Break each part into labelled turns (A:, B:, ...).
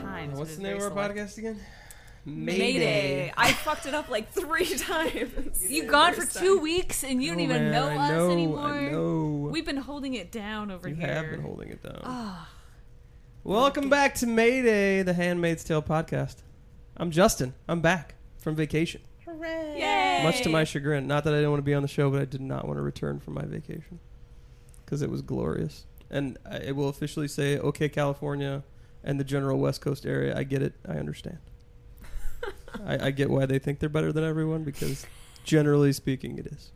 A: Times.
B: What's the name of our podcast again?
C: Mayday. I fucked it up like three times.
A: You've gone for two
C: time.
A: weeks and you don't
B: Oh,
A: even
B: man,
A: know
B: I
A: us
B: know,
A: anymore.
B: I know.
A: We've been holding it down over
B: You
A: here.
B: have been holding it down.
A: Ah,
B: Welcome back to Mayday, the Handmaid's Tale podcast. I'm Justin. I'm back from vacation.
C: Yay!
B: Much to my chagrin. Not that I didn't want to be on the show, but I did not want to return from my vacation because it was glorious. And I will officially say, okay, California and the general West Coast area, I get it. I understand. I, I get why they think they're better than everyone because, generally speaking, it is.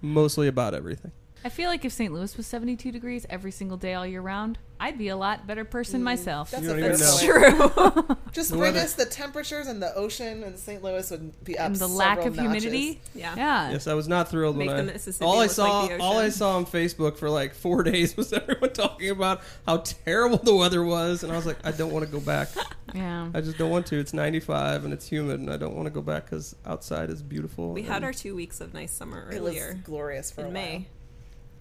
B: Mostly about everything.
A: I feel like if St. Louis was 72 degrees every single day all year round, I'd be a lot better person
D: Mm,
A: myself.
D: That's
B: You
D: a
B: don't even
D: fair
B: know.
D: point.
A: True.
D: Just
B: The
D: bring
B: weather-
D: us the temperatures and the ocean in St. Louis would be up
A: and the lack of humidity.
C: Yeah.
A: Yeah.
B: Yes, I was not thrilled
C: Make
B: when
C: the
B: I.
C: Mississippi
B: all I
C: look
B: saw,
C: like the
B: all I saw on Facebook for like four days was everyone talking about how terrible the weather was, and I was like, I don't want to go back.
A: Yeah.
B: I just don't want to. It's 95 and it's humid, and I don't want to go back because outside is beautiful.
C: We had our two weeks of nice summer earlier.
D: It was glorious for a
C: in
D: while.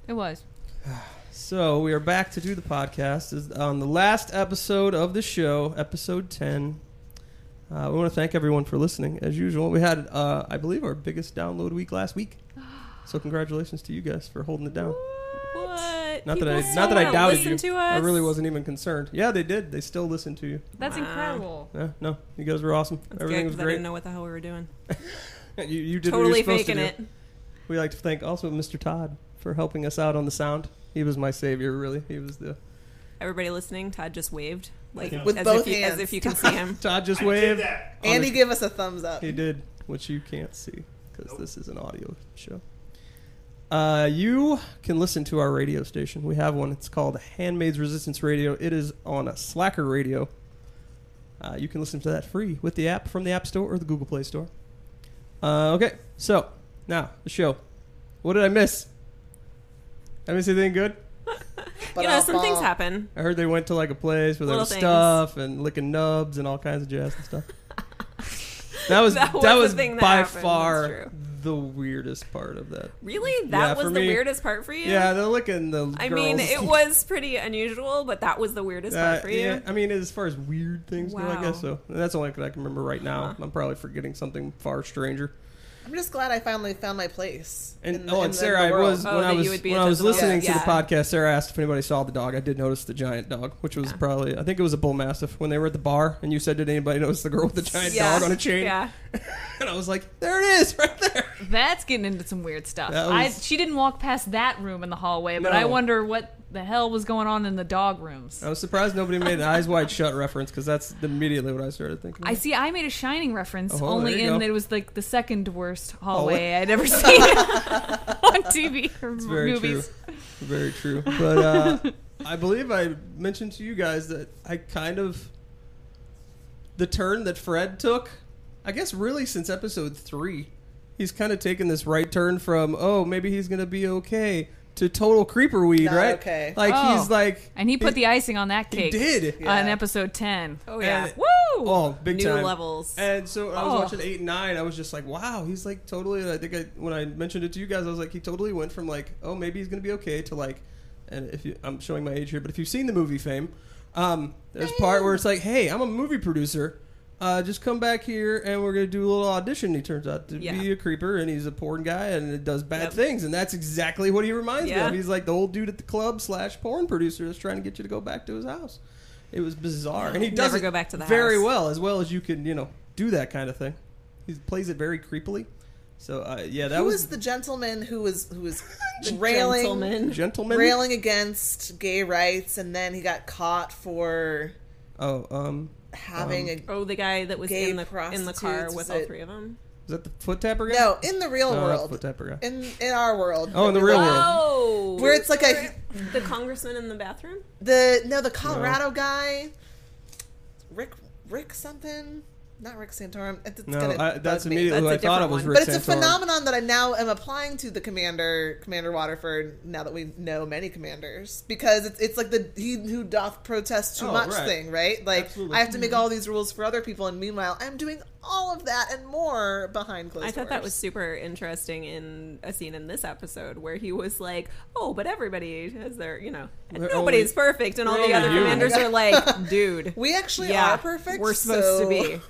C: May.
A: It was.
B: So we are back to do the podcast. Is on the last episode of the show, episode 10. Uh, we want to thank everyone for listening, as usual. We had, uh, I believe, our biggest download week last week. So congratulations to you guys for holding it down.
C: What?
B: Not that I,
C: People
B: not that I
C: still
B: doubted
C: listen
B: you.
C: To us?
B: I really wasn't even concerned. Yeah, they did. They still listen to you.
A: That's
C: Wow.
A: incredible.
B: Yeah, no, you guys were awesome.
C: That's
B: Everything
C: good,
B: was
C: 'cause I
B: great.
C: didn't know what the hell we were doing.
B: You, you did
C: totally
B: what you're supposed
C: faking
B: to
C: it.
B: We like to thank also Mr. Todd for helping us out on the sound. He was my savior, really. He was the
C: Everybody listening, Todd just waved like
D: With
C: as
D: both
C: if you,
D: hands.
C: as if you can see him.
B: Todd just waved. on
D: And he gave us a thumbs up.
B: He did, which you can't see because this is an audio show. Uh, you can listen to our radio station. We have one. It's called Handmaid's Resistance Radio. It is on a Slacker Radio. Uh, you can listen to that free with the app from the App Store or the Google Play Store. Uh, okay, so now the show. What did I miss? I miss anything good?
D: But
C: you know,
D: I'll
C: some things happen.
B: I heard they went to like a place where there
C: Little
B: was
C: things.
B: stuff and licking nubs and all kinds of jazz and stuff. That was
C: That
B: that
C: was
B: was,
C: the thing that
B: by
C: happened, that's
B: far
C: true.
B: the weirdest part of that.
C: Really?
B: Yeah,
C: That
B: for
C: was the
B: me-
C: weirdest part for you?
B: Yeah, they're licking the.
C: I
B: girls.
C: mean, it was pretty unusual, but that was the weirdest
B: Uh,
C: part for you.
B: yeah, I mean, as far as weird things go, I
C: Wow.
B: guess so. That's the only thing I can remember right now.
C: Huh.
B: I'm probably forgetting something far stranger.
D: I'm just glad I finally found my place.
B: And
D: in the-
B: oh,
D: in
B: and
D: the-
B: Sarah,
D: the
B: I was
C: Oh,
B: when I was
C: you would be
B: when I was listening
C: that,
B: to the podcast. Sarah asked if anybody saw the dog. I did notice the giant dog, which was
C: Yeah.
B: probably I think it was a bull mastiff when they were at the bar, and you said, "Did anybody notice the girl with the giant
C: yeah.
B: dog on a chain?"
C: Yeah.
B: and I was like, "There it is, right there."
A: That's getting into some weird stuff.
B: That
A: I, she didn't walk past that room in the hallway, but I wonder what the hell was going on in the dog rooms.
B: I was surprised nobody made an eyes wide shut reference because that's immediately what I started thinking.
A: I see. I made a Shining reference
B: Oh,
A: only in
B: go.
A: that it was like the second worst
B: Hallway.
A: hallway I'd ever seen on TV or
B: It's very
A: movies.
B: true. Very true. But uh, I believe I mentioned to you guys that I kind of the turn that Fred took. I guess really since episode three, he's kind of taken this right turn from oh maybe he's gonna be okay to total creeper weed,
D: Not
B: right?
D: okay.
B: Like
A: Oh.
B: he's like
A: And he put the icing on that
B: he
A: cake.
B: did.
D: Yeah.
A: on episode ten.
C: Oh, yeah.
B: And-
A: Woo!
B: Oh, big
C: New
B: time.
C: levels.
B: And so I was
A: Oh.
B: watching eight and nine. I was just like, wow, he's like totally. I think I, when I mentioned it to you guys, I was like, he totally went from like, oh, maybe he's gonna be okay to like, and if you, I'm showing my age here, but if you've seen the movie Fame, um, there's a part where it's like, hey, I'm a movie producer. Uh, just come back here and we're gonna do a little audition. He turns out to
C: Yeah.
B: be a creeper and he's a porn guy and it does bad
C: Yep.
B: things and that's exactly what he reminds me of. He's like the old dude at the club slash porn producer that's trying to get you to go back to his house. It was bizarre, and he does
C: Never
B: it
C: go back to the
B: very
C: house.
B: well, as well as you can, you know, do that kind of thing. He plays it very creepily. So uh, yeah, that
D: Who
B: was
D: was the gentleman who was who was railing
C: Gentleman.
B: gentleman.
D: railing against gay rights, and then he got caught for
B: Oh, um,
D: having
B: Um,
D: a
C: Oh, the guy that was in the in the car with
D: is
C: all
D: it-
C: three of them.
B: is that the foot tapper guy?
D: no in the real
B: Oh, that's
D: world,
B: foot tapper guy.
D: in in our world.
B: Oh, in the real
D: live
B: world.
C: Oh,
D: where it's like a
C: the congressman in the bathroom.
D: the no the Colorado guy, Rick Rick something, not Rick Santorum. It's
B: No,
D: gonna
B: I, that's
D: me.
B: immediately
C: That's
B: who
C: a
B: I thought it
C: different
B: was.
C: one.
B: Rick
D: But it's a phenomenon that I now am applying to the commander, Commander Waterford. Now that we know many commanders, because it's, it's like the he who doth protest too
B: Oh,
D: much
B: right.
D: thing, right? Like
B: Absolutely.
D: I have to make mm-hmm. all these rules for other people, and meanwhile I'm doing all of that and more behind closed
C: I thought that was super interesting in a scene in this episode where he was like, "Oh, but everybody has their, you know,
B: We're
C: nobody's
B: only-
C: perfect," and all the other
B: human.
C: commanders are like, "Dude,
D: We actually
C: yeah,
D: are perfect.
C: We're supposed
D: so-
C: to be."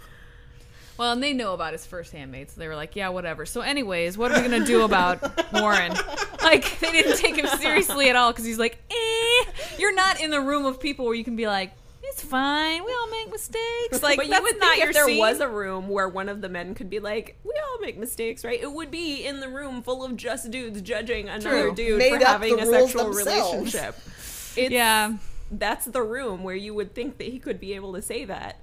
A: Well, and they know about his first handmaid, so they were like, "Yeah, whatever." So, anyways, what are we gonna do about Warren? Like, they didn't take him seriously at all because he's like, "Eh." You're not in the room of people where you can be like, "It's fine. We all make mistakes." Like,
C: but you would
A: not
C: think if there
A: scene.
C: was a room where one of the men could be like, "We all make mistakes, right?" It would be in the room full of just dudes judging another
A: True.
C: dude
D: Made
C: for having a sexual
D: themselves.
C: relationship. It's,
A: yeah,
C: that's the room where you would think that he could be able to say that.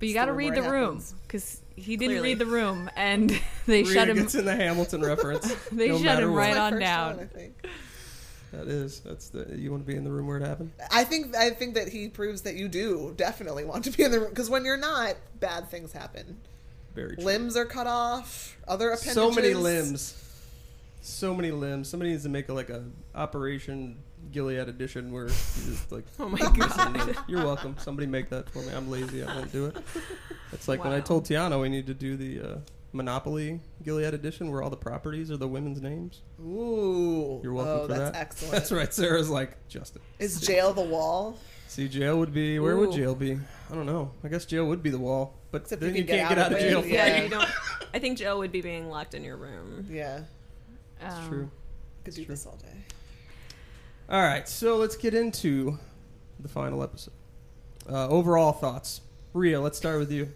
A: but you got to read the
D: it
A: room because he didn't
C: Clearly.
A: read the room, and they
B: Rita
A: shut him.
B: gets in the Hamilton reference.
A: They
B: no
A: shut him right on down.
D: one, I think.
B: That is. That's the. You want to be in the room where it happened.
D: I think I think that he proves that you do definitely want to be in the room because when you're not, bad things happen.
B: Very true.
D: Limbs are cut off. Other appendages.
B: So many limbs. So many limbs. Somebody needs to make a, like a Operation Gilead edition where you just like.
C: Oh my god.
B: You're welcome. Somebody make that for me. I'm lazy. I won't do it. It's like when I told Tiana we need to do the uh, Monopoly Gilead edition where all the properties are the women's names.
D: Ooh.
B: You're welcome
D: oh,
B: for
D: that's
B: that.
D: excellent.
B: That's right. Sarah's like Justin.
D: Is jail the wall?
B: See, jail would be where would jail be? I don't know. I guess jail would be the wall, but
D: Except
B: then
D: you
B: you
D: can
B: can't
D: get
B: get
D: out
B: out of
D: of
B: jail.
D: yeah.
C: Yeah, you don't. I think jail would be being locked in your room.
D: Yeah.
B: that's
A: Um,
B: true.
D: Could do
B: true.
D: this all day.
B: All right, so let's get into the final episode. Uh, overall thoughts, Ria. Let's start with you.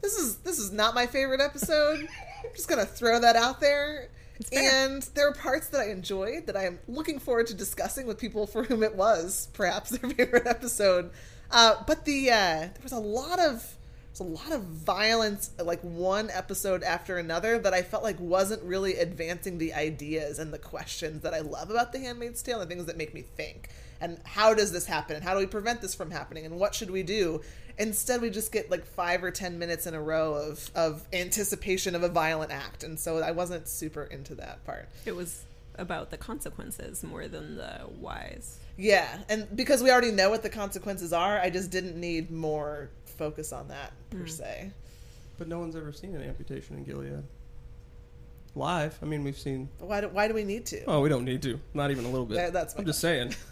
D: This is this is not my favorite episode. I'm just gonna throw that out there. And there are parts that I enjoyed that I am looking forward to discussing with people for whom it was perhaps their favorite episode. Uh, but the uh, there was a lot of there was a lot of violence, like one episode after another, that I felt like wasn't really advancing the ideas and the questions that I love about The Handmaid's Tale and things that make me think. And how does this happen? And how do we prevent this from happening? And what should we do? Instead, we just get like five or ten minutes in a row of, of anticipation of a violent act. And so I wasn't super into that part.
C: It was about the consequences more than the whys.
D: Yeah. And because we already know what the consequences are, I just didn't need more focus on that per hmm. se.
B: But no one's ever seen an amputation in Gilead live. I mean, we've seen.
D: Why do, why do we need to?
B: Oh, we don't need to. Not even a little bit.
D: That- that's my
B: I'm just saying.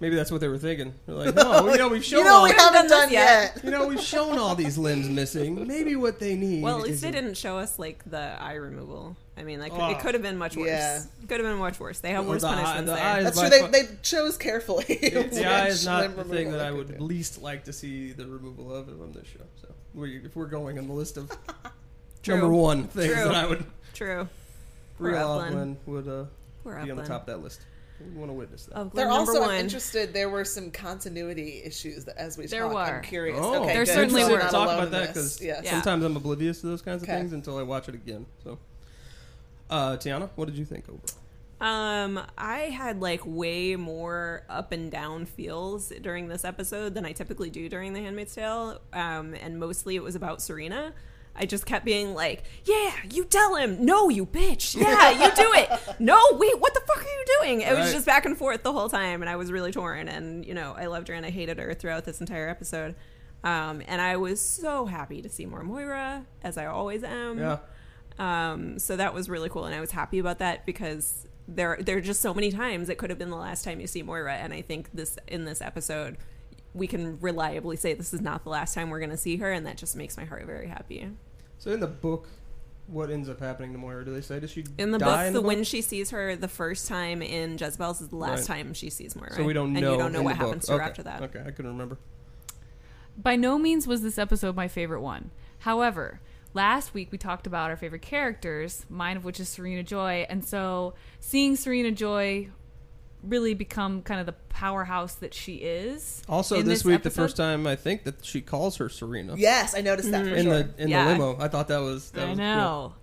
B: Maybe that's what they were thinking. They're like, no, you know, we've shown
D: you know,
B: all.
D: we
C: haven't
D: haven't
C: done
D: done
C: yet.
D: yet.
B: You know, we've shown all these limbs missing. Maybe what they need.
C: Well, at
B: is
C: least they
B: a-
C: didn't show us like the eye removal. I mean, like
B: Oh.
C: it could have been much worse.
D: Yeah.
C: Could have been much worse. They have
B: Or
C: worse
B: the eye-
C: punishments
B: the
C: there.
D: That's true. They, they chose carefully.
B: The, the eye is not the thing that I would
D: do.
B: least like to see the removal of on this show. So, we, if we're going on the list of number one things
C: True.
B: that I would
C: True. Poor
B: Ria
C: Ofglen.
B: Ofglen would uh,
C: Poor
B: be on the top of that list. We want to witness that.
C: Of
D: They're
C: Glen number
D: also I'm
C: one.
D: interested. There were some continuity issues that as we
A: There
D: talk.
A: were.
D: I'm curious.
B: Oh,
D: okay,
A: There
D: good.
A: certainly
D: So
A: were.
D: we're not
B: talk about that because
D: yes.
A: Yeah.
B: sometimes I'm oblivious to those kinds of
D: Okay.
B: things until I watch it again. So, uh, Tiana, what did you think overall?
C: Um, I had like way more up and down feels during this episode than I typically do during The Handmaid's Tale. Um, and mostly it was about Serena. I just kept being like, "Yeah, you tell him. No, you bitch. Yeah, you do it. No, wait, what the fuck are you doing?" It was
B: Right.
C: just back and forth the whole time, and I was really torn. And you know, I loved her and I hated her throughout this entire episode. Um, and I was so happy to see more Moira, as I always am.
B: Yeah,
C: Um, so that was really cool, and I was happy about that because there there are just so many times it could have been the last time you see Moira, and I think this in this episode we can reliably say this is not the last time we're going to see her, and that just makes my heart very happy.
B: So in the book, what ends up happening to Moira? Do they say does she
C: In the
B: die
C: book,
B: in
C: the
B: the book?
C: when she sees her the first time in Jezebel's is the last
B: Right.
C: time she sees Moira.
B: So we don't
C: and
B: know.
C: you don't know what happens to her after that.
B: Okay, I couldn't remember.
A: By no means was this episode my favorite one. However, last week we talked about our favorite characters, mine of which is Serena Joy, and so seeing Serena Joy really become kind of the powerhouse that she is.
B: Also,
A: in
B: this, week, the first time I think that she calls her Serena.
D: Yes, I noticed that for
B: in
D: sure.
B: the in
C: Yeah.
B: the limo. I thought that was that
A: I
B: was
A: know.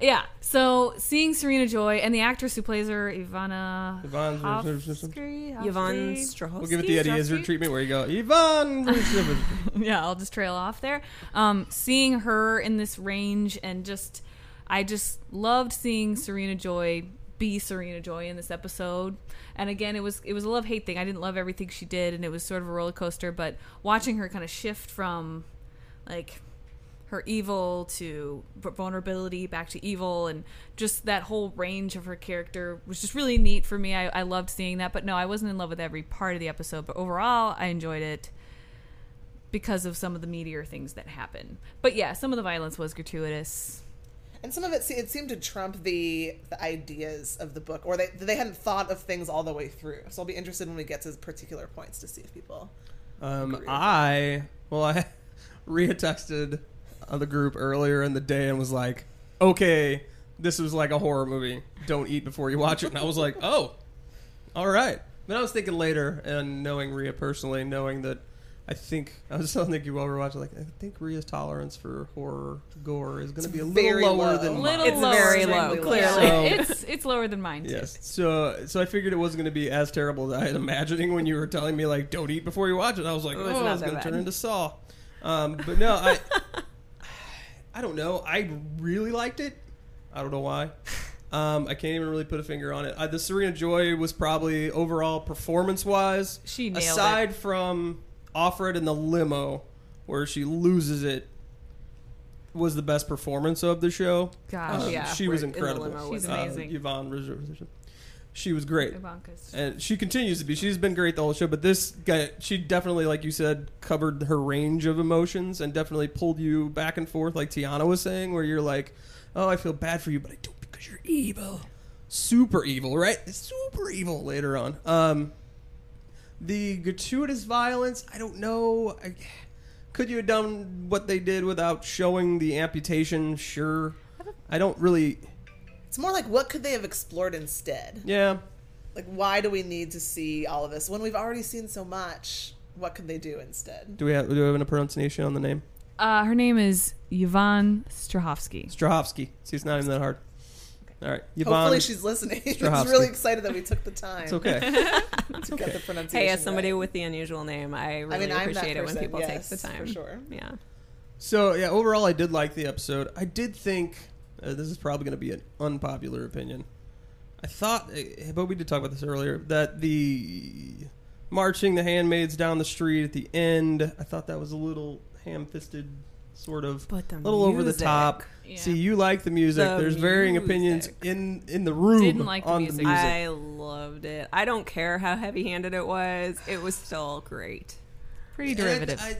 A: Yeah. So seeing Serena Joy and the actress who plays her, Ivana
B: Yvonne-
A: Hofsky,
C: Yvonne Strahovski.
B: We'll give it the Eddie Izzard treatment where you go, Yvonne.
A: yeah, I'll just trail off there. Um, seeing her in this range and just, I just loved seeing Serena Joy be Serena Joy in this episode. And again, it was it was a love hate thing. I didn't love everything she did, and it was sort of a roller coaster. But watching her kind of shift from like her evil to vulnerability back to evil and just that whole range of her character was just really neat for me. I, I loved seeing that, but no, I wasn't in love with every part of the episode. But overall, I enjoyed it because of some of the meteor things that happen. But yeah, some of the violence was gratuitous.
D: And some of it, it seemed to trump the the ideas of the book, or they they hadn't thought of things all the way through. So I'll be interested when we get to particular points to see if people.
B: Um, I well, I Rhea texted the group earlier in the day and was like, "Okay, this was like a horror movie. Don't eat before you watch it." And I was like, "Oh, all right." But I was thinking later, and knowing Ria personally, knowing that I think I was just telling Nikki while we were watching, like I think Rhea's tolerance for horror gore is going to be a little
D: Very
B: lower
D: low.
B: than
A: Little
B: mine.
C: It's
A: lower
C: very low,
D: Extremely
C: clearly.
B: So-
A: it's it's lower than mine. too.
B: Yes. So so I figured it wasn't going to be as terrible as I had imagining when you were telling me like don't eat before you watch it. I was like, oh,
C: not
B: I was
C: that
B: going to turn into Saw. Um, but no, I I don't know. I really liked it. I don't know why. Um, I can't even really put a finger on it. Uh, the Serena Joy was probably overall performance wise,
A: She nailed
B: aside from Offred in the limo where she loses it, was the best performance of the show.
A: Gosh,
C: Oh, yeah.
B: she was
C: Where in the
B: incredible.
C: limo
A: She's
B: Uh,
A: amazing.
B: Yvonne Rizzo- She was great.
A: Ivanka's.
B: And she continues to be. She's been great the whole show, but this guy, she definitely, like you said, covered her range of emotions and definitely pulled you back and forth, like Tiana was saying, where you're like, "Oh, I feel bad for you, but I don't because you're evil, super evil, right? Super evil." Later on, um, the gratuitous violence, I don't know. I, could you have done what they did without showing the amputation? Sure. I don't really.
D: It's more like what could they have explored instead?
B: Yeah,
D: Like why do we need to see all of this when we've already seen so much? What could they do instead?
B: Do we have do we have a pronunciation on the name?
A: Uh, her name is Yvonne Strahovski.
B: Strahovski. See, it's not even that hard. All right, Yvonne.
D: Hopefully she's listening. She's
B: Strahovski.
D: really excited that we took the time
B: it's okay.
D: to
B: It's
D: get the pronunciation.
C: Hey, as somebody
D: right.
C: with the unusual name, I really
D: I mean, I'm
C: appreciate it when people
D: yes,
C: take the time.
D: for sure.
C: Yeah.
B: So yeah, overall, I did like the episode. I did think uh, this is probably going to be an unpopular opinion. I thought, uh, but we did talk about this earlier, that the marching the handmaids down the street at the end, I thought that was a little ham-fisted, sort of,
C: But the
B: a little over the top.
A: Yeah.
B: See, you like the music.
C: The
B: There's varying
C: music.
B: opinions in in the room
A: Didn't like the
B: on
A: music.
B: the music.
C: I loved it. I don't care how heavy-handed it was. It was still great.
A: Pretty derivative.
B: I,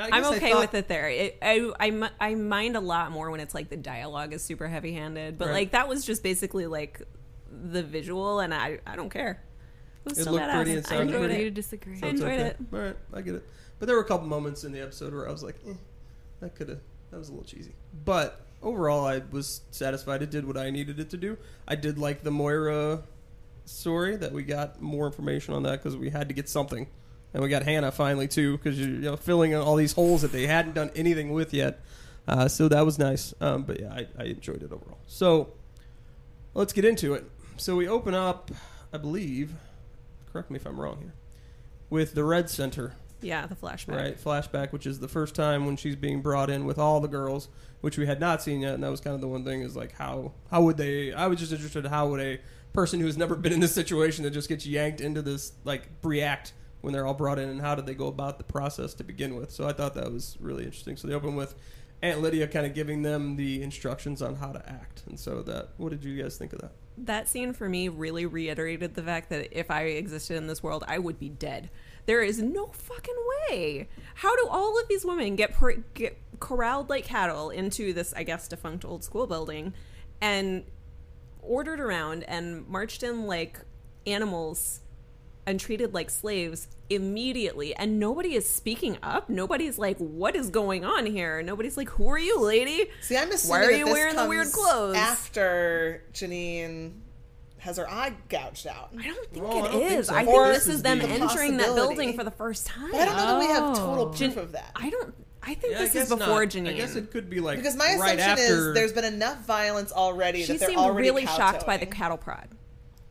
B: I
C: I'm
B: guess I
C: okay
B: thought-
C: with it there. It, I, I I mind a lot more when it's like the dialogue is super heavy-handed, but
B: Right.
C: like that was just basically like the visual, and I I don't care. It was
B: It
C: still
B: looked
C: badass.
B: pretty and
C: I
B: sounded
C: enjoyed
B: pretty.
A: Agree to disagree.
B: So
C: I
B: it's
C: enjoyed
B: okay.
C: it.
B: All right, I get it. But there were a couple moments in the episode where I was like, eh, that could have, that was a little cheesy. But overall, I was satisfied. It did what I needed it to do. I did like the Moira story that we got more information on that because we had to get something, and we got Hannah finally too because you know filling in all these holes that they hadn't done anything with yet. Uh, so that was nice. Um, but yeah, I, I enjoyed it overall. So let's get into it. So we open up, I believe. Correct me if I'm wrong here. With the Red Center,
C: Yeah, the flashback.
B: right? Flashback, which is the first time when she's being brought in with all the girls, which we had not seen yet, and that was kind of the one thing is like how how would they? I was just interested how would a person who's never been in this situation that just gets yanked into this like react when they're all brought in, and how did they go about the process to begin with? So I thought that was really interesting. So they open with Aunt Lydia kind of giving them the instructions on how to act, and so that. What did you guys think of that?
C: That scene for me really reiterated the fact that if I existed in this world, I would be dead. There is no fucking way. How do all of these women get per- get corralled like cattle into this, I guess, defunct old school building, and ordered around and marched in like animals and treated like slaves immediately and nobody is speaking up nobody's like what is going on here nobody's like who are you lady
D: See, I'm assuming
C: Why are you wearing the weird clothes?
D: after Janine has her eye gouged out.
C: I don't think
B: No, I don't think so.
C: I
D: Or
C: think this is them
B: the
C: entering that building for the first time.
D: But I don't know that we have total
A: Oh.
D: proof of that.
C: I don't. I think
B: Yeah, I
C: this is
B: guess
C: before
B: not.
C: Janine.
B: I guess it could be like
D: Because my
B: right
D: assumption
B: after.
D: is there's been enough violence already
C: she
D: that they're
C: seemed
D: already
C: really shocked by the cattle prod.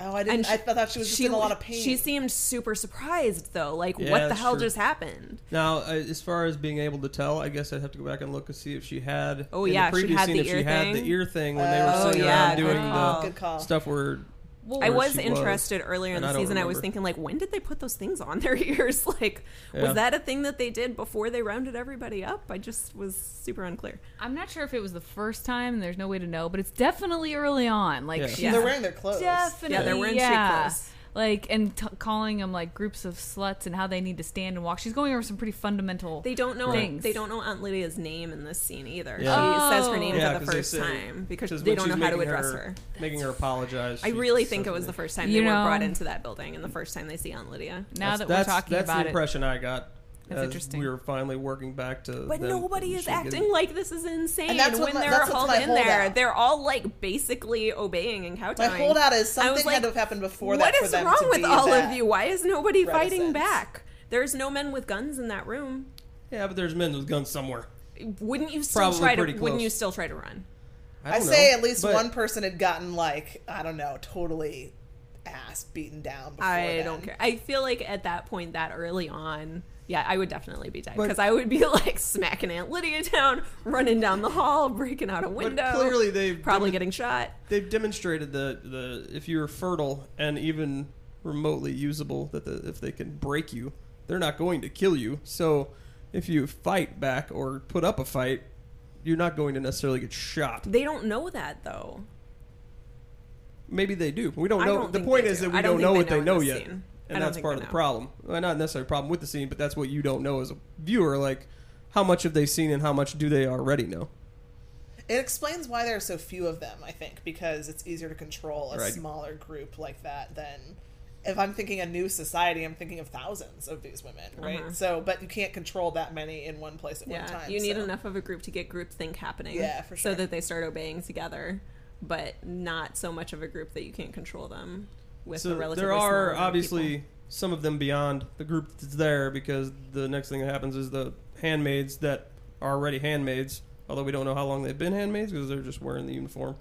D: Oh, I didn't.
C: she-
D: I thought she was just in a lot of pain.
C: She seemed super surprised though. Like,
B: Yeah,
C: what the hell
B: true.
C: just happened?
B: Now, uh, as far as being able to tell, I guess I'd have to go back and look and see if she had.
C: Oh,
B: in
C: yeah,
B: the
C: she had
B: scene,
C: the
B: if she
C: ear
B: had
C: thing.
B: the ear thing when they were
D: Oh,
B: sitting
C: yeah,
B: around
C: good
B: doing
C: call.
B: the
D: Good call.
B: stuff where
A: Well,
C: I was
B: she
C: interested earlier in the
B: I don't
C: season. I was thinking, like, when did they put those things on their ears? Like,
B: Yeah.
C: was that a thing that they did before they rounded everybody up? I just was super unclear.
A: I'm not sure if it was the first time, there's no way to know, but it's definitely early on. Like
B: Yeah.
A: she's
C: Yeah.
D: They're wearing their clothes.
A: definitely
C: Yeah, they're wearing street
A: yeah.
C: clothes.
A: Like and t- calling them like groups of sluts and how they need to stand and walk. She's going over some pretty fundamental.
C: They don't know.
A: Things.
C: They don't know Aunt Lydia's name in this scene either.
B: Yeah.
C: She oh. says her name
B: Yeah,
C: for the first
B: say-
C: time because they don't know how to address her.
B: Making her apologize.
C: I really think it was the first time
A: You
C: they were brought into that building and the first time they see Aunt
A: now
C: Lydia.
B: That's-
A: that
B: that's,
A: we're talking
B: that's
A: about
B: the
A: it,
B: impression I got.
A: That's interesting.
B: We were finally working back to.
C: But
B: them
C: nobody is
B: she getting-
C: acting like this is insane
D: And that's
C: when
D: my-
C: they're
D: that's what's
C: hauled in there.
D: holdout.
C: They're all like basically obeying and
D: My
C: kowtowing.
D: holdout is
C: I was
D: something
C: like,
D: had to have happened before
C: What
D: that for
C: is
D: them
C: wrong with all of you? Why is nobody fighting back? There's no men with guns in that room.
B: Yeah, but there's men with guns somewhere.
C: Wouldn't you still
B: Probably
C: try to?
B: pretty
C: Wouldn't you still try to run?
D: I,
B: don't
D: say
B: know,
D: at least
B: but-
D: one person had gotten like I don't know, totally ass beaten down. Before
C: I
D: then.
C: don't care. I feel like at that point, that early on, yeah, I would definitely be dead because I would be like smacking Aunt Lydia down, running down the hall, breaking out a window.
B: But clearly they've
C: probably
B: demo-
C: getting shot.
B: they've demonstrated that the if you're fertile and even remotely usable, that the, if they can break you, they're not going to kill you. So if you fight back or put up a fight, you're not going to necessarily get shot.
C: They don't know that though.
B: Maybe they do. We don't
C: I
B: know.
C: don't
B: the point is
C: do.
B: that we
C: I don't
B: don't know what
C: they
B: they
C: know
B: know yet,
C: scene. I
B: and that's part of the
C: know.
B: problem. Well, not necessarily a problem with the scene, but that's what you don't know as a viewer. Like, how much have they seen and how much do they already know?
D: It explains why there are so few of them. I think because it's easier to control a
B: Right.
D: smaller group like that than if I'm thinking a new society. I'm thinking of thousands of these women, right?
C: Uh-huh.
D: So, but you can't control that many in one place at
C: Yeah,
D: one time.
C: you need
D: so.
C: enough of a group to get groupthink happening.
D: Yeah, for sure.
C: So that they start obeying together, but not so much of a group that you can't control them with
B: so
C: a relatively
B: there are obviously
C: people.
B: some of them beyond the group that's there because the next thing that happens is the handmaids that are already handmaids, although we don't know how long they've been handmaids because they're just wearing the uniform,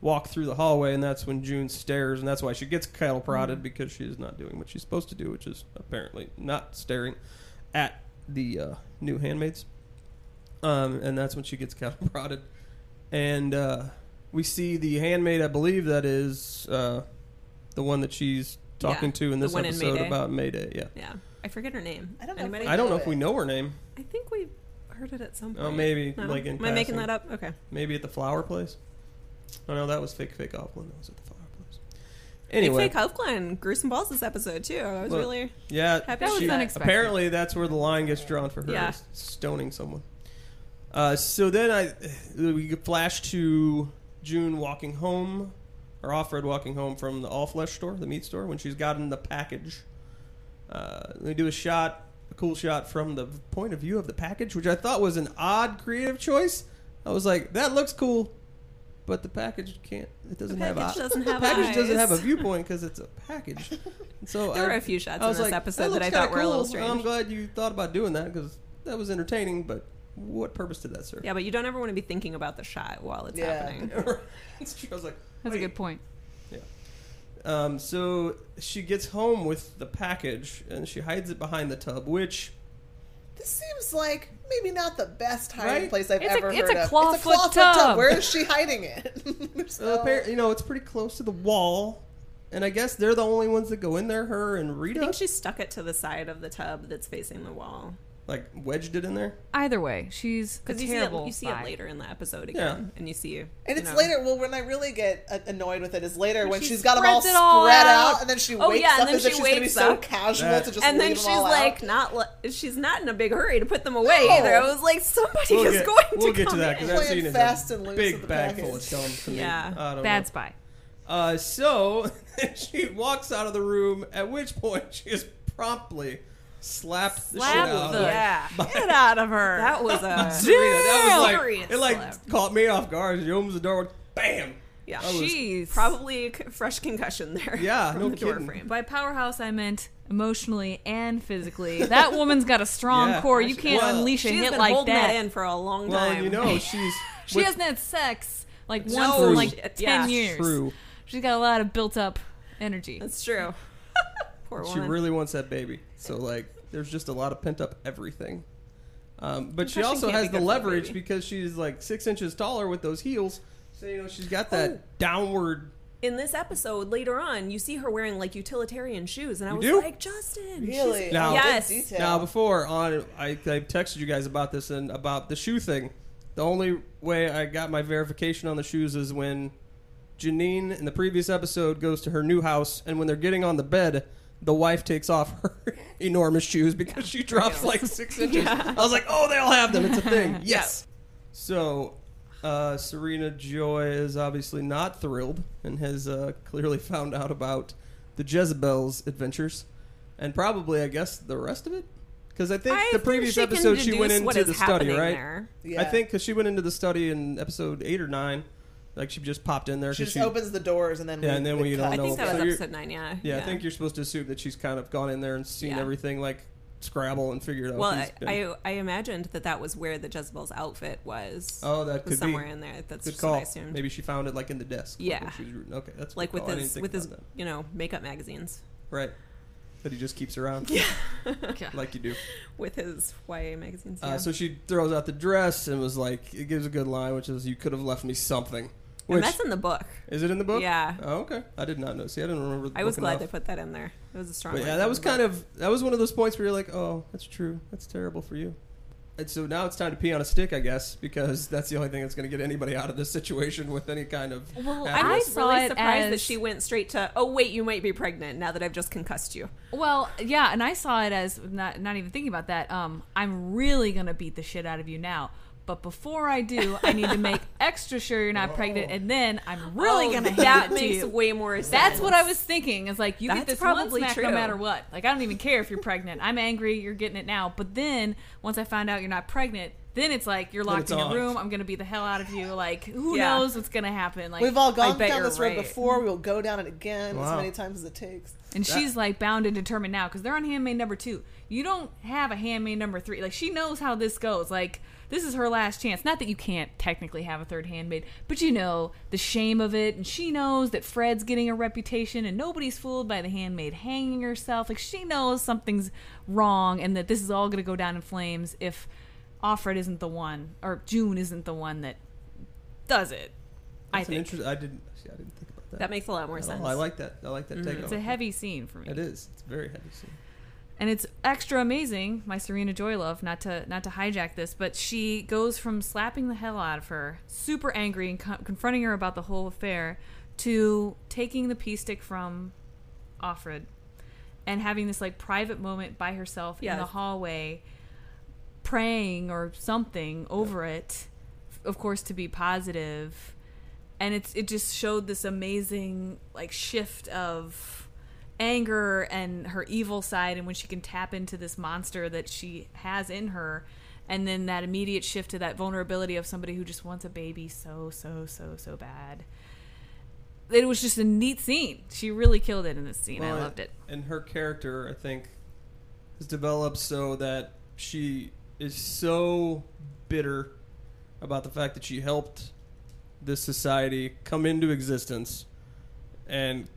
B: walk through the hallway, and that's when June stares, and that's why she gets cattle prodded
C: Mm-hmm.
B: because she is not doing what she's supposed to do, which is apparently not staring at the uh, new handmaids. Um, and that's when she gets cattle prodded, and uh, we see the handmaid. I believe that is uh, the one that she's talking
C: Yeah,
B: to in
C: the
B: this
C: one in
B: episode
C: Mayday.
B: about Mayday. Yeah,
C: Yeah, I forget her name.
D: I don't know if
C: Anybody?
D: we
B: I don't know
D: know
B: if we know her name.
C: I think we heard it at some point.
B: Oh, maybe
C: I don't
B: like
C: know.
B: in
C: Am I making
B: passing.
C: that up? Okay.
B: Maybe at the flower place. Oh no, that was fake fake Ofglen. That was at the flower place.
C: Anyway,
B: Anyway,
C: Fake Ofglen, gruesome balls this episode too. I was
B: Look,
C: really
B: yeah,
C: happy
A: That
C: to
A: was
C: see
A: unexpected.
B: apparently that's where the line gets drawn for her
C: Yeah.
B: is stoning someone. Uh, so then I we flash to June walking home, or Offred walking home from the all flesh store, the meat store, when she's gotten the package. Uh, they do a shot, a cool shot from the point of view of the package, which I thought was an odd creative choice. I was like, that looks cool, but the package can't. It doesn't have.
C: package
B: eye-
C: doesn't
B: the
C: have
B: package doesn't have a viewpoint because it's a package. And so
C: There
B: I,
C: were a few shots in this
B: like,
C: episode that,
B: looks
C: I thought were a little strange.
B: I'm glad you thought about doing that because that was entertaining. But what purpose did that serve?
C: yeah, but you don't ever want to be thinking about the shot while it's
D: Yeah.
C: happening.
B: It's true. I was like,
A: That's a good point. Yeah.
B: Um, so she gets home with the package and she hides it behind the tub, which
D: This seems like maybe not the best hiding
B: Right?
D: place I've
A: It's a-
D: ever
A: it's
D: heard
A: a
D: of.
A: clawfoot
D: it's a clawfoot
A: tub.
D: Where is she hiding it? There's
B: uh, you know it's pretty close to the wall, and I guess they're the only ones that go in there. Her and Rita.
C: I think she stuck it to the side of the tub that's facing the wall.
B: Like wedged it in there.
A: Either way, she's a
C: Because you see it,
A: terrible.
C: you see it later in the episode again, and you see you And
D: it's
C: know.
D: later. Well, when I really get annoyed with it is later when
A: she
D: she's got them all
A: spreads it all
D: spread
A: out.
D: out, and then she
C: Oh,
D: wakes
C: yeah, and
D: up
C: then
D: as if
C: she
D: she's going to be
C: wakes
D: so casual
B: That-
D: to just
C: and then
D: leave
C: she's
D: them all
C: like
D: out.
C: not li- she's not in a big hurry to put them away
D: No.
C: either. I was like, somebody
B: We'll
C: is
B: get,
C: going
B: we'll
C: to
B: get to that because
C: in.
B: that
D: Playing
B: scene is
D: fast
B: a
D: and loose
B: big bag full of
D: package.
B: chum to me.
C: Yeah.
A: Bad spy.
B: Uh, so she walks out of the room. At which point she is promptly slapped the shit
A: Slap
B: out of her.
C: Yeah,
A: Get out of her.
C: that was a
B: Serena, that was
C: Serious
B: like it like
C: slap.
B: caught me off guard. She opens the door, bam.
C: yeah.
B: I was-
A: Jeez.
C: Probably a c- fresh concussion there.
B: Yeah,
C: from
B: no
C: the door
B: kidding.
C: frame.
A: By powerhouse, I meant emotionally and physically. That woman's got a strong
B: Yeah.
A: core. You can't
B: Well,
A: unleash a
C: She's
A: hit
C: been
A: like
C: holding
A: that.
C: that. in for a long
B: Well,
C: time.
B: you know she's
A: She
B: with-
A: hasn't had sex like
C: No,
A: once in like
C: she-
A: ten
C: yeah.
A: years.
B: true.
A: She's got a lot of built up energy.
C: That's true. Poor woman.
B: She
C: woman.
B: really wants that baby. So like, there's just a lot of pent up everything. Um, but she also has the
C: good for the
B: leverage
C: baby.
B: because she's like six inches taller with those heels. So you know she's got that
C: Oh.
B: downward
C: in this episode later on, you see her wearing like utilitarian shoes, and I
B: You
C: was
B: do?
C: like, Justin,
D: Really?
C: she's-
B: Now-
D: Good
C: Yes.
D: detail.
B: Now, before on, I, I texted you guys about this and about the shoe thing. The only way I got my verification on the shoes is when Janine in the previous episode goes to her new house, and when they're getting on the bed, the wife takes off her enormous shoes because she drops like six inches. I was like, oh, they all have them. It's a thing. Yes. So, uh, Serena Joy is obviously not thrilled and has uh, clearly found out about the Jezebel's adventures, and probably, I guess, the rest of it. Because I think
C: I
B: the
C: think
B: previous
C: she can
B: episode she went
C: deduce what
B: into
C: is
B: the study,
C: happening
B: right?
C: there.
D: Yeah.
B: I think because she went into the study in episode eight or nine, like she just popped in there.
D: She just opens the doors and then
B: Yeah,
D: we,
B: and then
D: we
B: we don't
D: cut.
C: I
B: know.
C: think that
B: So
C: was
B: you're-
C: episode nine. Yeah,
B: yeah, I think you're supposed to assume that she's kind of gone in there and seen
C: Yeah.
B: everything like Scrabble and figured out.
C: Well,
B: who's
C: I,
B: been-
C: I I imagined that that was where the Jezebel's outfit was.
B: oh, that
C: was
B: could
C: somewhere
B: be
C: in there. That's
B: good
C: just
B: call.
C: what I assumed.
B: Maybe she found it like in the desk.
C: Yeah.
B: when she was rooting. Okay, that's
C: like with
B: call.
C: His with his
B: that.
C: you know makeup magazines,
B: right that he just keeps around
C: Yeah.
B: like you do.
C: with his YA magazines.
B: Uh, so she throws out the dress and was like, it gives a good line, which is, "You could have left me something." Which
C: and that's in the book.
B: is it in the book?
C: Yeah.
B: Oh, okay. I did not know. See, I didn't remember.
C: I was glad
B: up.
C: they put that in there. It was a strong.
B: But yeah, that was kind of that was one of those points where you're like, oh, that's true. That's terrible for you. And so now it's time to pee on a stick, I guess, because that's the only thing that's going to get anybody out of this situation with any kind of.
A: Well,
C: I was
A: saw
C: really
A: it
C: surprised that
A: as-
C: she went straight to, oh wait, you might be pregnant now that I've just concussed you.
A: Well, yeah, and I saw it as not not even thinking about that. Um, I'm really gonna beat the shit out of you now. But before I do, I need to make extra sure you're not pregnant, and then I'm really
C: Oh,
A: gonna hand
C: that
A: it to
C: makes
A: you.
C: way more sense.
A: That's what I was thinking. It's like you get
C: That's
A: this one
C: probably
A: smack
C: true.
A: no matter what. Like I don't even care if you're pregnant. I'm angry. You're getting it now. But then once I find out you're not pregnant, then it's like you're locked in your
B: on.
A: room. I'm gonna beat the hell out of you. Like who
C: Yeah.
A: knows what's gonna happen? Like
D: We've all
C: I
D: gone
C: bet
D: down
C: you're
D: this road
C: right.
D: before. We will go down it again as many times as it takes.
A: And she's like bound and determined now because they're on handmaid number two. You don't have a handmaid number three. Like she knows how this goes. Like this is her last chance. Not that you can't technically have a third handmaid, but you know the shame of it. And she knows that Fred's getting a reputation, and nobody's fooled by the handmaid hanging herself. Like she knows something's wrong, and that this is all going to go down in flames if Offred isn't the one or June isn't the one that does it. I
B: That's an
A: think
B: interest. I didn't. See, I didn't think about that.
C: That makes a lot more
B: at all.
C: sense.
B: I like that. I like that mm-hmm. take.
A: it's a heavy scene for me.
B: It is. It's a very heavy scene.
A: And it's extra amazing my serena joy love not to not to hijack this but she goes from slapping the hell out of her super angry and co- confronting her about the whole affair to taking the pee stick from offred and having this like private moment by herself in the hallway praying or something over it of course to be positive. And it's it just showed this amazing like shift of anger and her evil side and when she can tap into this monster that she has in her. And then that immediate shift to that vulnerability of somebody who just wants a baby so so so so bad. It was just a neat scene. She really killed it in this scene. I loved it.
B: And her character, I think, has developed so that she is so bitter about the fact that she helped this society come into existence and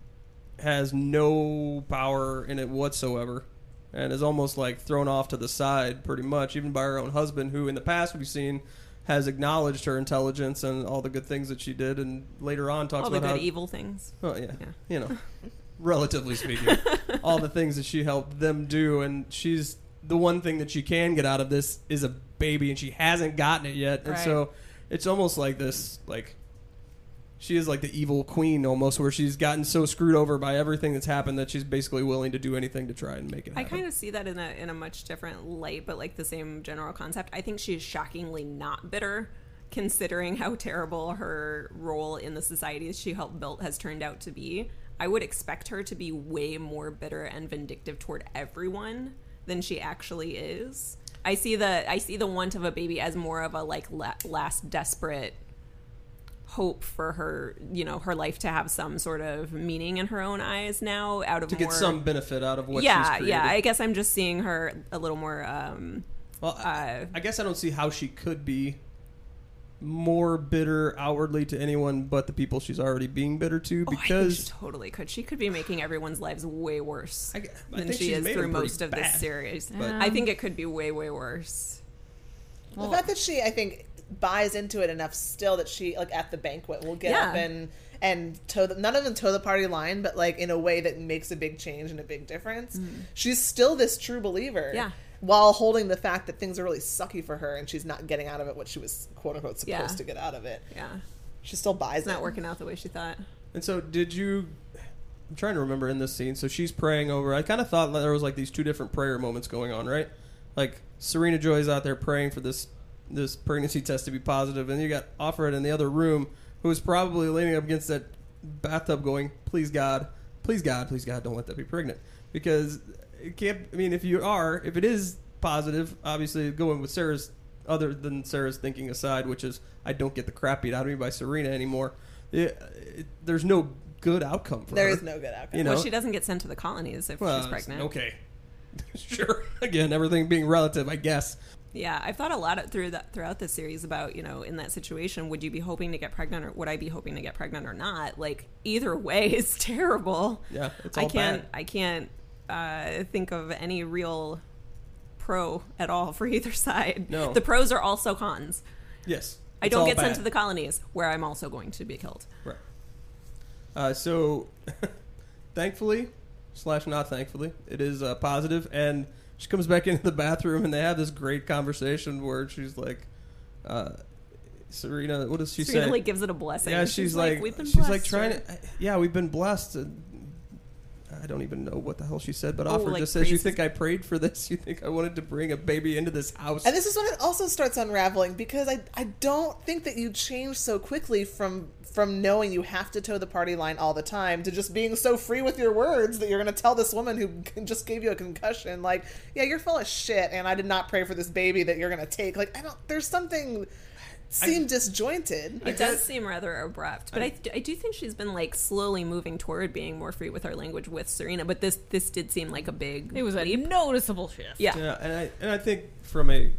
B: has no power in it whatsoever and is almost like thrown off to the side pretty much even by her own husband who in the past we've seen has acknowledged her intelligence and all the good things that she did and later on talks
C: All the
B: about
C: good
B: how
C: evil things.
B: well, yeah,
C: Yeah.
B: you know, relatively speaking, all the things that she helped them do, and she's the one thing that she can get out of this is a baby, and she hasn't gotten it yet, and
A: Right.
B: so it's almost like this, like she is like the evil queen almost, where she's gotten so screwed over by everything that's happened that she's basically willing to do anything to try and make it Happen.
C: I kind of see that in a in a much different light, but like the same general concept. I think she's shockingly not bitter, considering how terrible her role in the society she helped build has turned out to be. I would expect her to be way more bitter and vindictive toward everyone than she actually is. I see the I see the want of a baby as more of a like la- last desperate hope for her, you know, her life to have some sort of meaning in her own eyes now out of
B: to get some benefit out of what
C: yeah,
B: created.
C: yeah. I guess I'm just seeing her a little more. Um,
B: Well, I,
C: Uh,
B: I guess I don't see how she could be more bitter outwardly to anyone but the people she's already being bitter to
C: oh, I think
B: because
C: she totally could. She could be making everyone's lives way worse
B: I, I
C: than she is through most of
B: bad.
C: this series.
B: but-
C: I think it could be way, way worse.
A: Well-
D: the fact that she, I think, buys into it enough still that she like at the banquet will get
C: Yeah.
D: up and and toe the, not even toe the party line, but like in a way that makes a big change and a big difference. She's still this true believer.
C: Mm. Yeah.
D: While holding the fact that things are really sucky for her and she's not getting out of it what she was quote unquote supposed
C: Yeah.
D: to get out of it.
C: Yeah,
D: She still buys
C: it's
D: it.
C: not working out the way she thought.
B: And so, did you? I'm trying to remember in this scene. So she's praying over. I kind of thought there was like these two different prayer moments going on, right? Like Serena Joy's out there praying for this this pregnancy test to be positive, and you got Offred in the other room who was probably leaning up against that bathtub, going, "Please God, please God, please God, don't let that be pregnant," because it can't. I mean, if you are, if it is positive, obviously going with Sarah's other than Sarah's thinking aside, which is I don't get the crap beat out of me by Serena anymore. It, it, there's no good outcome for
D: There
B: her.
D: is no good outcome.
B: You know,
C: well, she doesn't get sent to the colonies if
B: Well,
C: she's pregnant.
B: Okay, sure. Again, everything being relative, I guess.
C: Yeah, I've thought a lot of, through that throughout the series about you know in that situation, would you be hoping to get pregnant or would I be hoping to get pregnant or not? Like either way is terrible.
B: Yeah, it's all I
C: can't
B: bad.
C: I can't uh, think of any real pro at all for either side.
B: No.
C: the pros are also cons.
B: Yes,
C: I don't get sent to the colonies where I'm also going to be killed.
B: Right. Uh, so, thankfully, slash not thankfully, it is uh, positive, and she comes back into the bathroom, and they have this great conversation where she's like, uh, "Serena, what does she
C: Serena
B: say?"
C: like gives it a blessing.
B: yeah, she's, like,
C: we've been
B: she's
C: blessed,
B: like trying
C: or-
B: to, yeah, we've been blessed. And I don't even know what the hell she said, but
C: Oh,
B: Offer
C: like
B: just says, "You think I prayed for this? You think I wanted to bring a baby into this house?"
D: And this is when it also starts unraveling because I I don't think that you change so quickly from from knowing you have to toe the party line all the time to just being so free with your words that you're going to tell this woman who just gave you a concussion like, yeah, you're full of shit and I did not pray for this baby that you're going to take. Like I don't there's something seem disjointed.
C: It does seem rather abrupt, but I, I do think she's been like slowly moving toward being more free with her language with Serena. But this this did seem like a big.
A: It was a
C: leap.
A: noticeable shift.
C: yeah.
B: Yeah, and I and I think from a,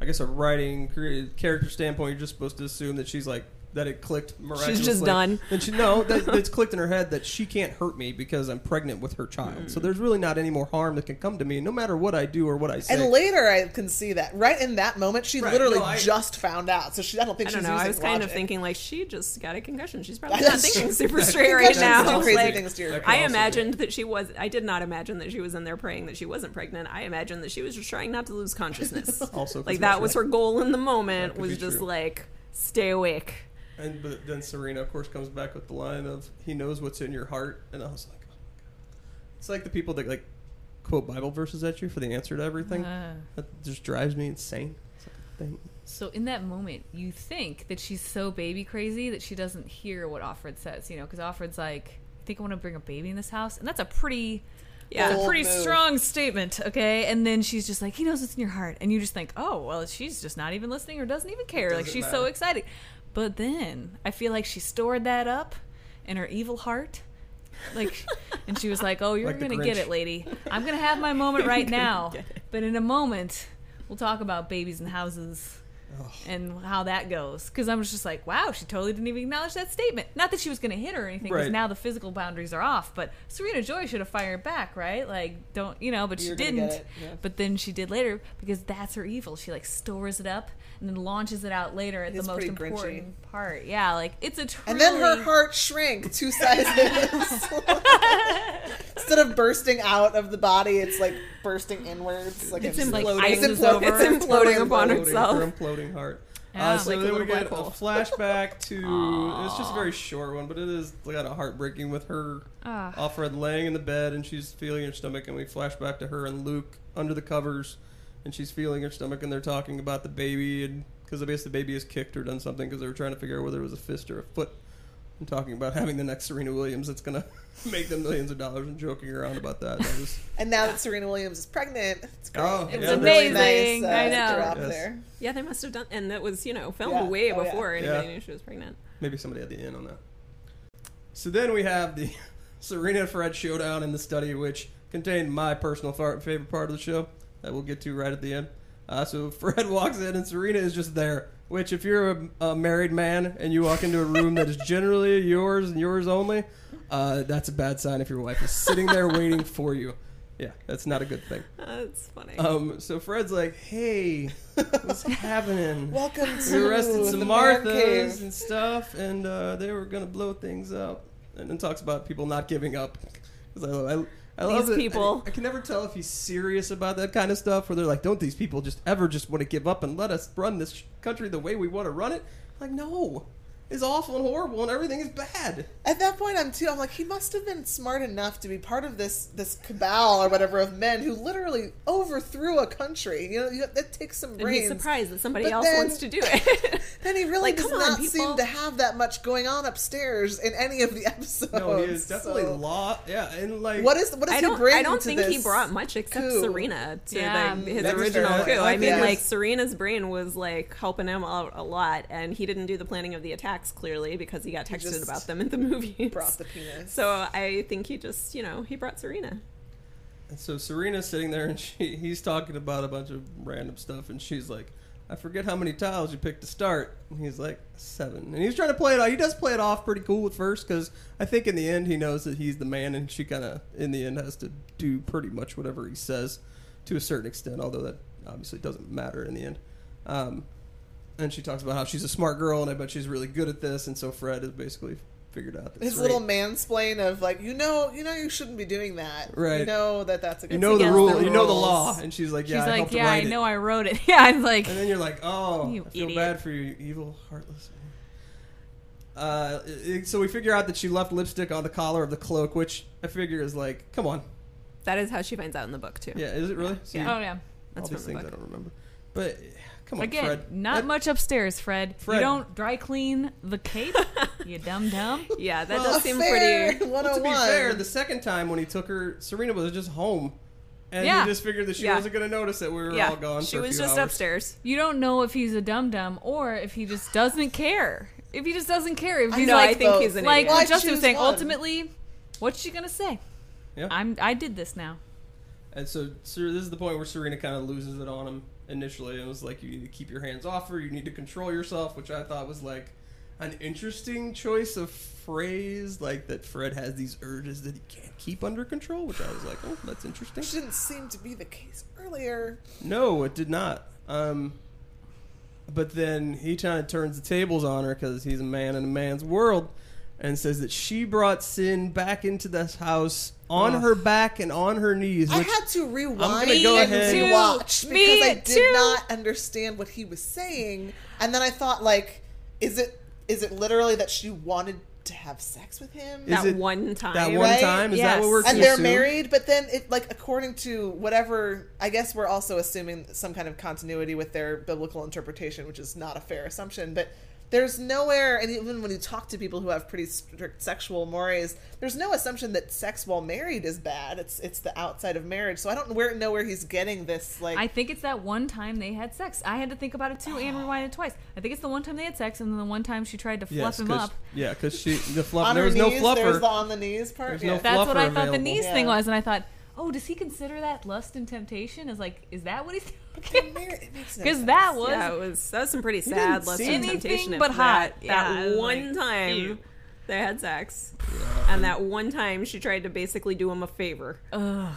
B: I guess a writing creative character standpoint, you're just supposed to assume that she's like that it clicked miraculously.
C: She's just done.
B: And she no, that it's clicked in her head that she can't hurt me because I'm pregnant with her child. So mm. there's really not any more harm that can come to me, no matter what I do or what I say.
D: And later, I can see that. Right in that moment, she
B: Right,
D: literally
B: no, I-
D: just found out. So she, I don't think
C: I
D: she's
C: don't know. I
D: using
C: was kind of thinking like she just got a concussion. She's probably
D: That's
C: not thinking
D: true.
C: super straight right now.
D: crazy
C: Like,
D: things to your
C: I
B: also be.
C: imagined that she was. I did not imagine that she was in there praying that she wasn't pregnant. I imagined that she was just trying not to lose consciousness.
B: Also,
C: like that was
B: true.
C: her goal in the moment. Was just
B: true.
C: like stay awake.
B: And but then Serena, of course, comes back with the line of "He knows what's in your heart," and I was like, oh my God. "It's like the people that like quote Bible verses at you for the answer to everything."
A: Uh,
B: that just drives me insane. It's like a
A: so in that moment, you think that she's so baby crazy that she doesn't hear what Offred says, you know, because Offred's like, "I think I want to bring a baby in this house," and that's a pretty,
C: Yeah.
A: that's a pretty
D: move.
A: strong statement, okay? And then she's just like, "He knows what's in your heart," and you just think, "Oh, well, she's just not even listening or doesn't even care. like
B: Doesn't
A: she's
B: matter.
A: so excited." But then I feel like she stored that up in her evil heart. Like, and she was like, "Oh, you're
B: Like
A: gonna get it, lady. I'm gonna have my moment right now, but in a moment, we'll talk about babies and houses
B: Ugh.
A: and how that goes. Because I was just like, wow, she totally didn't even acknowledge that statement. Not that she was going to hit her or anything, because
B: Right.
A: now the physical boundaries are off. But Serena Joy should have fired back, right? Like, don't you know? But
D: You're
A: she
D: gonna
A: didn't.
D: it, yeah.
A: But then she did later because that's her evil. She like stores it up and then launches it out later at the most
D: pretty grinchy.
A: important part. Yeah, like it's a truly.
D: And then her heart shrank two sizes. Instead of bursting out of the body, it's like bursting inwards. Like
A: It's like
D: imploding.
A: ices
D: it's imploding.
A: over.
C: It's imploding upon
B: Imploding-
C: herself.
B: Her imploding heart.
A: Yeah,
B: uh, so
C: like
B: then we get a flashback to. it's just a very short one, but it is kind of heartbreaking with her
A: Ah.
B: Offred laying in the bed and she's feeling her stomach, and we flash back to her and Luke under the covers, and she's feeling her stomach, and they're talking about the baby, and because I guess the baby has kicked or done something because they were trying to figure out whether it was a fist or a foot. And talking about having the next Serena Williams that's gonna make them millions of dollars and joking around about that. That was
D: And now that Serena Williams is pregnant, it's great.
B: Oh,
D: it
B: yeah,
D: was really
A: amazing.
D: nice. Uh,
A: I know.
D: drop
B: Yes.
D: there.
C: Yeah, they must have done, and that was you know filmed
D: Yeah.
C: way
D: Oh, yeah.
C: before anybody
B: Yeah.
C: knew she was pregnant.
B: Maybe somebody had the in on that. So then we have the Serena Fred showdown in the study, which contained my personal far- favorite part of the show that we'll get to right at the end. Uh, so Fred walks in and Serena is just there. Which, if you're a, a married man and you walk into a room that is generally yours and yours only, uh, that's a bad sign if your wife is sitting there waiting for you. Yeah, that's not a good thing.
C: That's funny.
B: Um, so Fred's like, "Hey, what's happening?
D: Welcome
B: We
D: to
B: arrested
D: the
B: some Marthas and stuff, and uh, they were gonna blow things up." And then talks about people not giving up. 'Cause I, I, I love
C: These
B: it.
C: people.
B: I, I can never tell if he's serious about that kind of stuff. Where they're like, "Don't these people just ever just want to give up and let us run this country the way we want to run it?" Like, no, it's awful and horrible, and everything is bad.
D: At that point, I'm too. I'm like, he must have been smart enough to be part of this this cabal or whatever of men who literally overthrew a country. You know, you, that takes some
C: and
D: brains.
C: he's surprised that somebody
D: But
C: else
D: then-
C: wants to do it.
D: Then he really
C: Like,
D: does
C: come on,
D: not
C: people.
D: seem to have that much going on upstairs in any of the episodes.
B: No, he is definitely
D: so-
B: law. Yeah, and like
D: what is what is does
C: I don't.
D: bring
C: I don't
D: to
C: think he brought much except
D: coup?
C: Serena to
A: Yeah.
C: the, his original
B: fair.
C: coup.
B: I
C: I mean,
B: think
C: like Serena's brain was like helping him out a lot, and he didn't do the planning of the attacks clearly because he got texted
D: just
C: about them in the movie.
D: Brought the penis.
C: So I think he just, you know, he brought Serena.
B: And so Serena's sitting there and she he's talking about a bunch of random stuff and she's like, I forget how many tiles you picked to start. And he's like, seven. And he's trying to play it off. He does play it off pretty cool at first because I think in the end he knows that he's the man and she kind of, in the end, has to do pretty much whatever he says to a certain extent, although that obviously doesn't matter in the end. Um, and she talks about how she's a smart girl and I bet she's really good at this. And so Fred has basically figured out that
D: His
B: Serena-
D: little mansplain of like, you know, you know, you shouldn't be doing that.
B: Right.
D: You know that that's a good.
B: you know the
C: against
B: rule,
C: the
B: you know the law. And she's like,
A: She's
B: yeah, I
A: like, yeah,
B: to
A: I
B: write it.
A: know I wrote it. Yeah, I'm like,
B: And then you're like, oh,
A: You
B: I feel
A: idiot.
B: bad for you, you evil, heartless. Uh, it- so we figure out that she left lipstick on the collar of the cloak, which I figure is like, come on,
C: That is how she finds out in the book too.
B: yeah, is it really? See,
C: Yeah.
A: oh yeah.
C: That's
B: all these
C: the
B: things I don't remember, but come on,
A: Again,
B: Fred.
A: not
B: That-
A: much upstairs, Fred.
B: Fred.
A: You don't dry clean the cape, you dumb dumb.
C: Yeah, that
B: Well,
C: does seem
D: Fair
C: pretty.
B: Well, to be
D: oh
B: fair, the second time when he took her, Serena was just home, and
A: Yeah.
B: he just figured that she
C: Yeah.
B: wasn't going to notice that we were
C: Yeah,
B: all gone.
C: she
B: for a
C: was
B: few
C: just
B: hours.
C: upstairs.
A: You don't know if he's a dum dum or if he just doesn't care. If he just doesn't care, if
D: I
A: he's
C: no,
A: like
C: I think he's an
A: like
C: idiot.
D: Why
A: what Justin was
D: choose
A: saying,
D: one?
A: ultimately, what's she gonna say?
B: Yeah.
A: I'm I did this now.
B: And so, Ser- this is the point where Serena kind of loses it on him initially. It was like, you need to keep your hands off her. You need to control yourself, which I thought was like an interesting choice of phrase. Like that Fred has these urges that he can't keep under control, which I was like, oh, that's interesting.
D: Which didn't seem to be the case earlier.
B: No, it did not. Um, but then he kind of turns the tables on her because he's a man in a man's world and says that she brought sin back into this house on
C: Ugh.
B: her back and on her knees.
D: I
B: Which
D: had to rewind
B: gonna go
D: and
B: ahead-
D: rewatch
A: Me
D: because I did
A: too.
D: not understand what he was saying, and then I thought, like, is it is it literally that she wanted to have sex with him?
B: Is
C: that
B: it
C: one time.
B: that one
D: Right?
B: time? Is that what
C: Yes.
B: we're to
D: and they're
B: assume?
D: married, but then it like according to whatever I guess we're also assuming some kind of continuity with their biblical interpretation, which is not a fair assumption, but there's nowhere and even when you talk to people who have pretty strict sexual mores, there's no assumption that sex while married is bad. It's it's the outside of marriage. So I don't where, know where he's getting this like
A: I think it's that one time they had sex. I had to think about it too and rewind it twice. I think it's the one time they had sex and then the one time she tried to fluff
B: Yes,
A: him
B: 'cause-
A: up.
B: Yeah, because she the fluff.
D: on
B: there
D: her
B: was no
D: knees, there's
B: fluffer.
D: the on the knees part. Yeah.
B: no
A: That's what I
B: fluffer
A: thought the knees
D: Yeah.
A: thing was, and I thought, oh, does he consider that lust and temptation? Is like, is that what he's
D: They're
A: thinking?
D: married. It makes no
A: Because that was
C: yeah, was that was some pretty sad lust and temptation.
A: Anything
C: if
A: but
C: that,
A: hot. Yeah,
C: That
A: I
C: one
A: like,
C: time
A: ew.
C: they had sex,
B: Yeah.
C: and that one time she tried to basically do him a favor.
A: Ugh.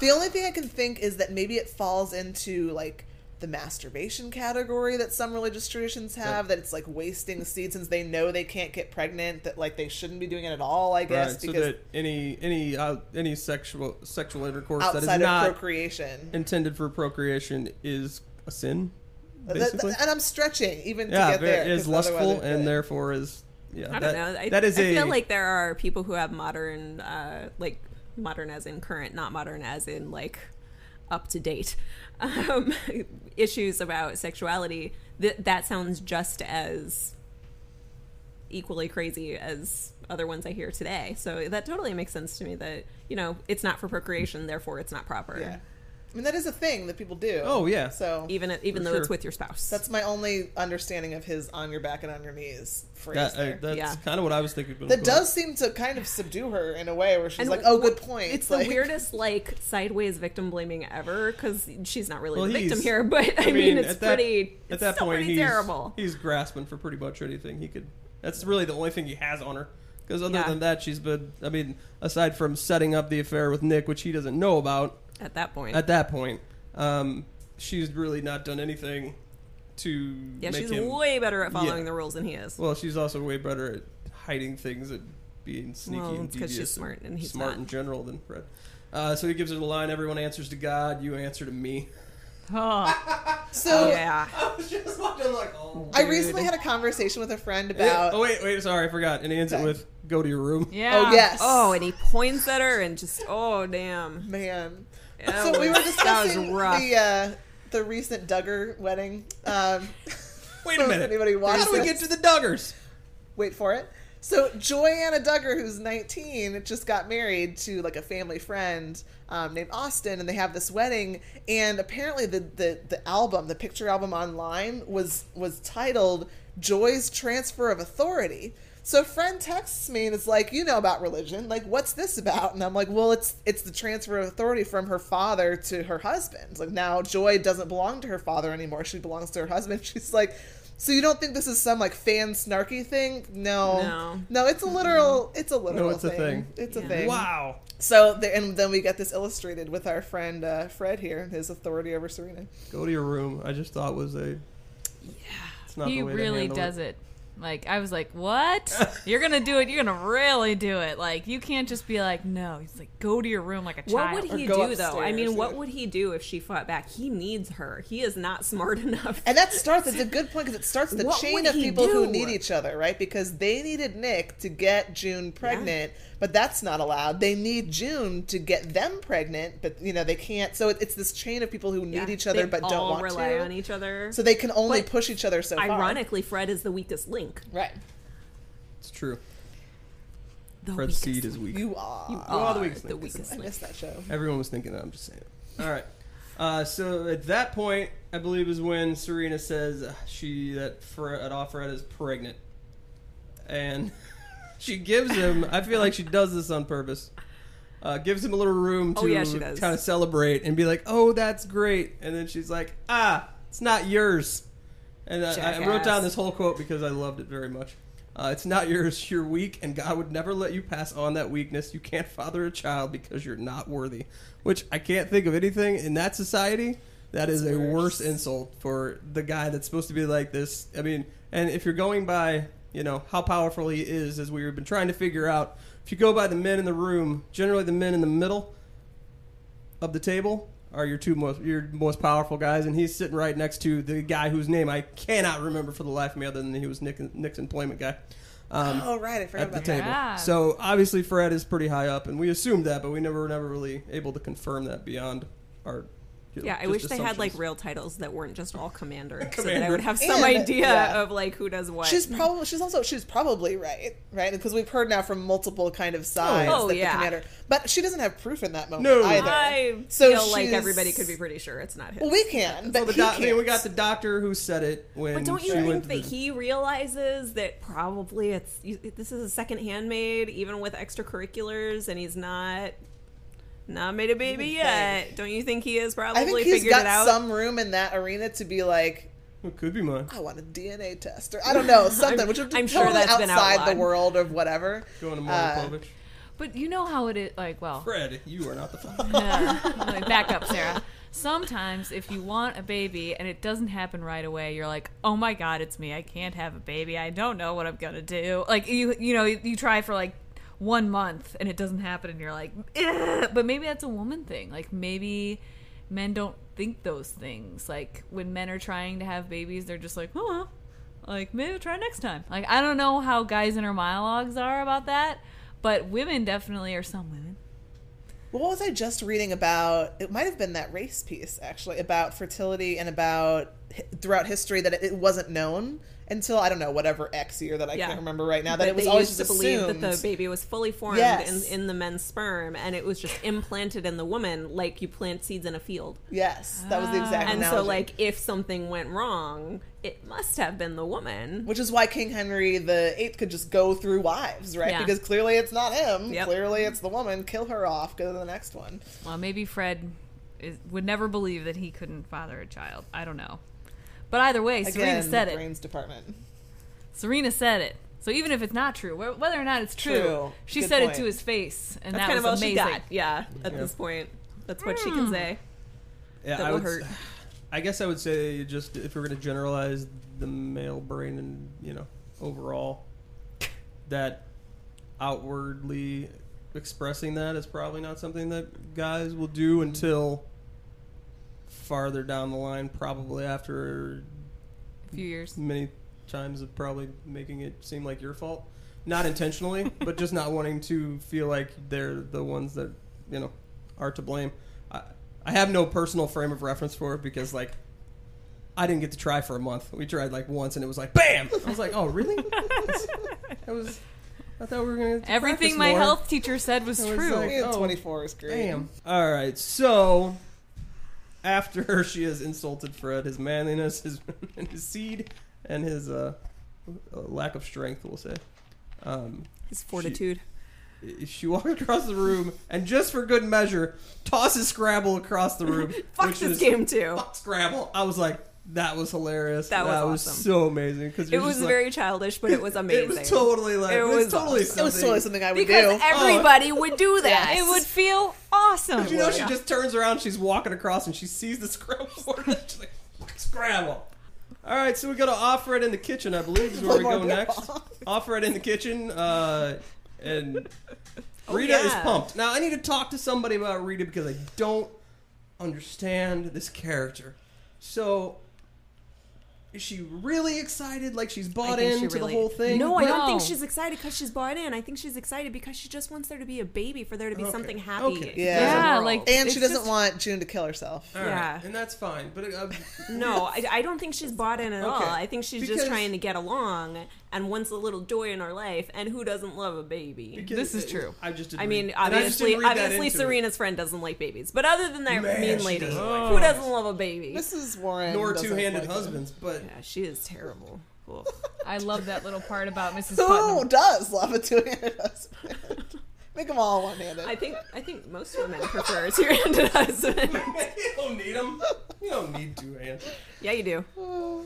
D: The only thing I can think is that maybe it falls into like the masturbation category that some religious traditions have. That it's like wasting seed since they know they can't get pregnant. That like they shouldn't be doing it at all. I guess
B: Right, so that any any uh, any sexual sexual intercourse that is
D: outside of
B: not
D: procreation.
B: intended for procreation is a sin,
D: Th-
B: basically.
D: and I'm stretching even
B: yeah,
D: to get
B: very-
D: there.
B: is
D: 'cause otherwise
B: lustful
D: it-
B: and therefore is yeah.
C: I don't
B: that,
C: know. I,
B: that is
C: I
B: a
C: feel like there are people who have modern, uh, like modern as in current, not modern as in like up to date um, issues about sexuality. That that sounds just as equally crazy as other ones I hear today. So that totally makes sense to me. That you know it's not for procreation, therefore it's not proper.
D: Yeah, I mean that is a thing that people do.
B: Oh, yeah.
D: So
C: Even even
B: For
C: though it's with your spouse.
D: that's my only understanding of his on your back and on your knees phrase.
B: that, uh,
D: there.
B: that's
C: Yeah.
B: kind of what I was thinking.
D: that does seem to kind of subdue her in a way where she's
C: And
D: like, "Oh,
C: w-
D: good point."
C: It's
D: like,
C: the weirdest, like sideways victim blaming ever because she's not really
B: Well,
C: the victim here, but I,
B: I
C: mean,
B: mean,
C: it's
B: at that-
C: pretty.
B: At
C: it's
B: that
C: still
B: point,
C: pretty
B: he's
C: terrible.
B: he's grasping for pretty much anything he could. That's really the only thing he has on her. Because other
C: Yeah.
B: than that, she's been. I mean, aside from setting up the affair with Nick, which he doesn't know about,
C: At that point.
B: at that point. Um, she's really not done anything to
C: yeah,
B: make
C: she's
B: him.
C: way better at following
B: Yeah.
C: the rules than he is.
B: well, she's also way better at hiding things and being sneaky
C: Well,
B: and
C: it's 'cause she's smart and he's
B: smart
C: not.
B: in general than Fred. Uh, so he gives her the line: "Everyone answers to God. You answer to me."
A: Oh,
D: So
C: yeah.
B: I was just watching like, oh.
D: I recently had a conversation with a friend
B: Yeah,
D: about.
B: oh wait, wait, sorry, I forgot. And he ends it with "Go to your room."
A: yeah.
D: Oh yes.
C: Oh, and he points at her and just oh damn.
D: man.
C: That
D: so we were discussing
C: that was rough.
D: the uh, the recent Duggar wedding. Um,
B: Wait a minute.
D: anybody watched
B: How do we
D: this.
B: get to the Duggars?
D: wait for it. So Joy-Anna Duggar, who's 19, just got married to like a family friend um, named Austin, and they have this wedding. And apparently, the, the the album, the picture album online, was was titled "Joy's Transfer of Authority." So a friend texts me and it's like, "You know about religion? Like, what's this about?" And I'm like, "Well, it's it's the transfer of authority from her father to her husband. Like now, Joy doesn't belong to her father anymore; she belongs to her husband." She's like. So you don't think this is some like fan snarky thing? No,
C: No.
D: no, it's a literal. It's a literal.
B: no, it's a thing.
D: It's a thing.
B: Wow.
D: So the, and then we get this illustrated with our friend uh, Fred here, his authority over Serena.
B: Go to your room. I just thought was a. Yeah. It's not
A: he
B: the way to
A: really
B: handle
A: does it. Like I was like, "What? you're gonna do it? You're gonna really do it? Like you can't just be like, no." He's like, "Go to your room like a child."
C: What would he
D: go
C: do though? I
D: upstairs,
C: mean, what would he do if she fought back? He needs her. He is not smart enough.
D: And that starts. It's a good point because it starts the
C: What
D: chain of
C: he
D: people who need each other, right? Because they needed Nick to get June pregnant, but that's not allowed. They need June to get them pregnant, but you know they can't. So it, it's this chain of people who need
C: Yeah,
D: each other
C: they
D: but don't
C: all
D: want
C: rely
D: to.
C: on each other.
D: So they can only
C: But
D: push each other so far.
C: Ironically, Fred is the weakest link.
D: right?
B: It's true.
C: The
B: Fred's
C: weakest
B: seed is weak.
D: You are.
C: You
B: We're all the
C: are
B: weakest
C: the
B: link.
C: weakest
D: I
C: link.
D: missed that show.
B: Everyone was thinking that. I'm just saying. All right. Uh, so at that point, I believe is when Serena says uh, she that Fred, that Fred is pregnant, and she gives him. I feel like she does this on purpose. Uh, gives him a little room to
C: Oh, yeah, she does.
B: kind of celebrate and be like, "Oh, that's great," and then she's like, "Ah, it's not yours." And I, I wrote down this whole quote because I loved it very much. Uh, it's not yours. You're weak, and God would never let you pass on that weakness. You can't father a child because you're not worthy. Which I can't think of anything in that society that is a worse insult for the guy that's supposed to be like this. I mean, and if you're going by, you know, how powerful he is, as we've been trying to figure out, if you go by the men in the room, generally the men in the middle of the table are your two most your most powerful guys, and he's sitting right next to the guy whose name I cannot remember for the life of me, other than he was Nick, Nick's employment guy. Um,
D: Oh right, I forgot
B: at the
D: about
B: table.
A: Yeah.
B: So obviously Fred is pretty high up, and we assumed that, but we never were never really able to confirm that beyond our. You know,
C: Yeah, I wish they had like real titles that weren't just all commander, so that I would have some
D: And-
C: idea
D: yeah.
C: of like who does what.
D: She's probably she's also she's probably right, right? Because we've heard now from multiple kind of sides
C: Oh,
D: that
C: yeah.
D: the commander, but she doesn't have proof in that moment
B: No.
D: either.
C: I
D: So
C: feel like everybody could be pretty sure it's not him.
D: well, we can, but
B: Well, the
D: he
B: doc- I mean, we got the doctor who said it when
C: But don't you
B: she
C: think that
B: the-
C: he realizes that probably it's you- this is a second handmaid, even with extracurriculars, and he's not not made a baby yet?
D: think.
C: Don't you think he has probably
D: I think he's
C: figured it
D: got
C: out?
D: some room in that arena to be like,
B: It could be mine.
D: I want a DNA test, or I don't know something, which would be
C: I'm sure
D: totally
C: that's been
D: outside the world of whatever.
B: Going to
D: Uh,
A: But you know how it is. Like, well,
B: Fred, you are not the father.
A: Yeah. Like, back up, Sarah. Sometimes, if you want a baby and it doesn't happen right away, you're like, "Oh my God, it's me! I can't have a baby. I don't know what I'm gonna do." Like you, you know, you, you try for like one month and it doesn't happen, and you're like, "Ugh." "But maybe that's a woman thing. Like maybe men don't think those things. Like when men are trying to have babies, they're just like, huh." Like maybe I'll try next time. Like I don't know how guys' inner monologues are about that, but women definitely are some women.
D: Well what was I just reading about? It might have been that race piece actually about fertility and about throughout history that it wasn't known until I don't know whatever X year that I
C: Yeah.
D: can't remember right now. That
C: But
D: it was
C: they
D: always
C: used
D: just
C: to believe
D: assumed.
C: that the baby was fully formed
D: Yes.
C: in, in the men's sperm, and it was just implanted in the woman, like you plant seeds in a field.
D: yes, that was the exact ah.
C: And so, like, if something went wrong, it must have been the woman.
D: Which is why King Henry the Eighth could just go through wives, right?
C: Yeah.
D: Because clearly it's not him.
C: Yep.
D: Clearly it's the woman. Kill her off. Go to the next one.
A: Well, maybe Fred is, would never believe that he couldn't father a child. I don't know. But either way, Serena said
D: the
A: it.
D: brains department.
A: Serena said it. So even if it's not true, whether or not it's true,
D: True.
A: she
D: Good
A: said
D: point.
A: it to his face, and
C: That's
A: that
C: kind of all
A: amazing.
C: she got. Yeah, at
B: Yeah.
C: this point. That's what she can hmm. say.
B: Yeah,
C: That
B: I
C: will
B: would,
C: hurt.
B: I guess I would say just if we're going to generalize the male brain and you know overall, that outwardly expressing that is probably not something that guys will do until farther down the line, probably after
A: A few years.
B: many times of probably making it seem like your fault. Not intentionally, but just not wanting to feel like they're the ones that, you know, are to blame. I, I have no personal frame of reference for it because, like, I didn't get to try for a month. We tried, like, once and it was like, BAM! I was like, oh, really? that was. I thought we were going to.
A: Everything my health teacher said was
B: was
A: true.
B: like- Oh,
D: 24 is great.
B: Damn. All right. So after she has insulted Fred, his manliness, his and his seed, and his uh, uh, lack of strength, we'll say. Um,
C: His fortitude.
B: she, she walks across the room and just for good measure tosses Scrabble across the room.
C: Fuck this
B: is-
C: game too.
B: Fuck Scrabble. I was like, that was hilarious.
C: That was awesome.
B: so amazing because
C: It was very childish, but it was amazing.
B: It was totally like
C: It
B: it
C: was
B: was totally
C: awesome.
D: It was
B: something.
D: totally something I would
C: because
D: do.
C: everybody would do that.
A: It would feel awesome.
B: Did you know she just turns around, she's walking across, and she sees the Scrabble board, and she's like, Scrabble. All right, so we go to Offred in the kitchen, I believe, is where we go next. Offred in the kitchen, uh, and Rita is pumped. Now, I need to talk to somebody about Rita because I don't understand this character. So, is she really excited? Like she's bought
C: think she
B: into
C: really-
B: the whole thing?
C: No, I don't think she's excited because she's bought in. I think she's excited because she just wants there to be a baby for there to be
B: Okay.
C: something happy.
B: Okay.
C: in the
D: Yeah.
A: like-
D: and she doesn't
A: just-
D: want June to kill herself.
B: All right,
C: Yeah.
B: and that's fine. But uh,
C: No, I, I don't think she's bought in at all. I think she's
B: Because-
C: just trying to get along and wants a little joy in our life. And who doesn't love a baby?
B: because
A: This is true.
B: I just didn't
C: I mean,
B: read- and I just
C: obviously,
B: didn't read that
C: obviously,
B: into it.
C: Serena's friend doesn't like babies. But other than that
B: Man,
C: mean lady,
B: doesn't like
C: who doesn't love a baby?
D: Mrs. Warren.
B: nor
D: doesn't
B: two-handed
D: like
B: husbands, but
C: Yeah, she is terrible. Ugh.
A: I love that little part about Mrs.
D: Who
A: Putnam.
D: does love a two-handed husband? Make them all one-handed.
C: I think I think most women prefer a two-handed husband.
B: you don't need them. You don't need two hands.
C: yeah, you do. Oh.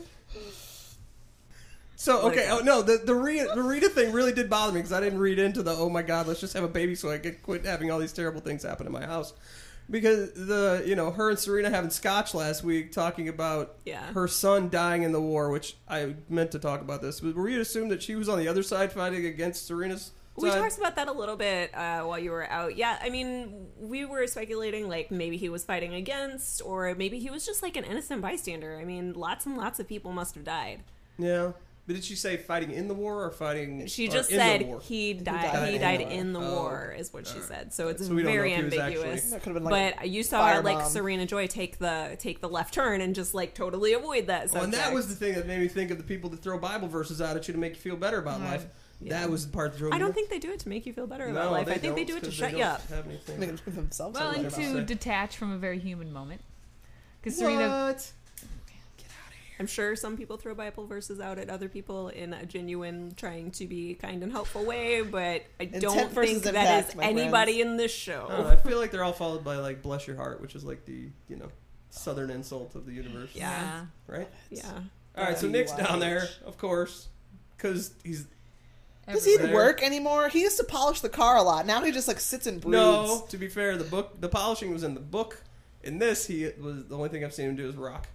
C: So
B: okay,
C: go.
B: oh no, the the Rita, the Rita thing really did bother me because I didn't read into the oh my god, let's just have a baby so I can quit having all these terrible things happen in my house. Because the you know her and Serena having scotch last week talking about
C: Yeah.
B: her son dying in the war, which I meant to talk about this. But were you to assume that she was on the other side fighting against Serena's
C: We
B: side?
C: talked about that a little bit uh, while you were out. Yeah, I mean, we were speculating like maybe he was fighting against, or maybe he was just like an innocent bystander. I mean, lots and lots of people must have died.
B: yeah, but did she say fighting in the war or fighting?
C: She just
B: in the
C: said
B: war?
C: he died.
D: died
C: He
D: in
C: died
D: the war.
C: in the
B: Oh,
C: war, is what she
B: alright.
C: said. So it's
B: So we don't know
C: very
B: if he was actually-
C: ambiguous.
D: That could've been like
C: but you saw like
D: firebomb.
C: Serena Joy take the take the left turn and just like totally avoid that.
B: Well, and that was the thing that made me think of the people that throw Bible verses out at you to make you feel better about uh-huh. life.
C: Yeah.
B: That was the part that drove
C: I don't
B: nuts.
C: think they do it to make you feel better
B: No,
C: about life. I think they
B: don't,
C: it to shut
B: they
C: you
B: don't
C: up.
B: Have anything.
D: Make it themselves.
A: Well, and to detach from a very human moment. Because Serena,
B: What?
C: I'm sure some people throw Bible verses out at other people in a genuine, trying to be kind and helpful way, but I don't think that
D: impact,
C: is
D: my
C: anybody in this
B: I, don't
C: show.
B: I feel like they're all followed by like "bless your heart," which is like the you know southern insult of the universe.
C: Yeah.
B: Right.
C: Yeah.
B: All right. So Nick's down there, of course, because he's
D: Does he work anymore? He used to polish the car a lot. Now he just like sits and broods.
B: no. To be fair, the book, the polishing was in the book. In this, he was the only thing I've seen him do is rock.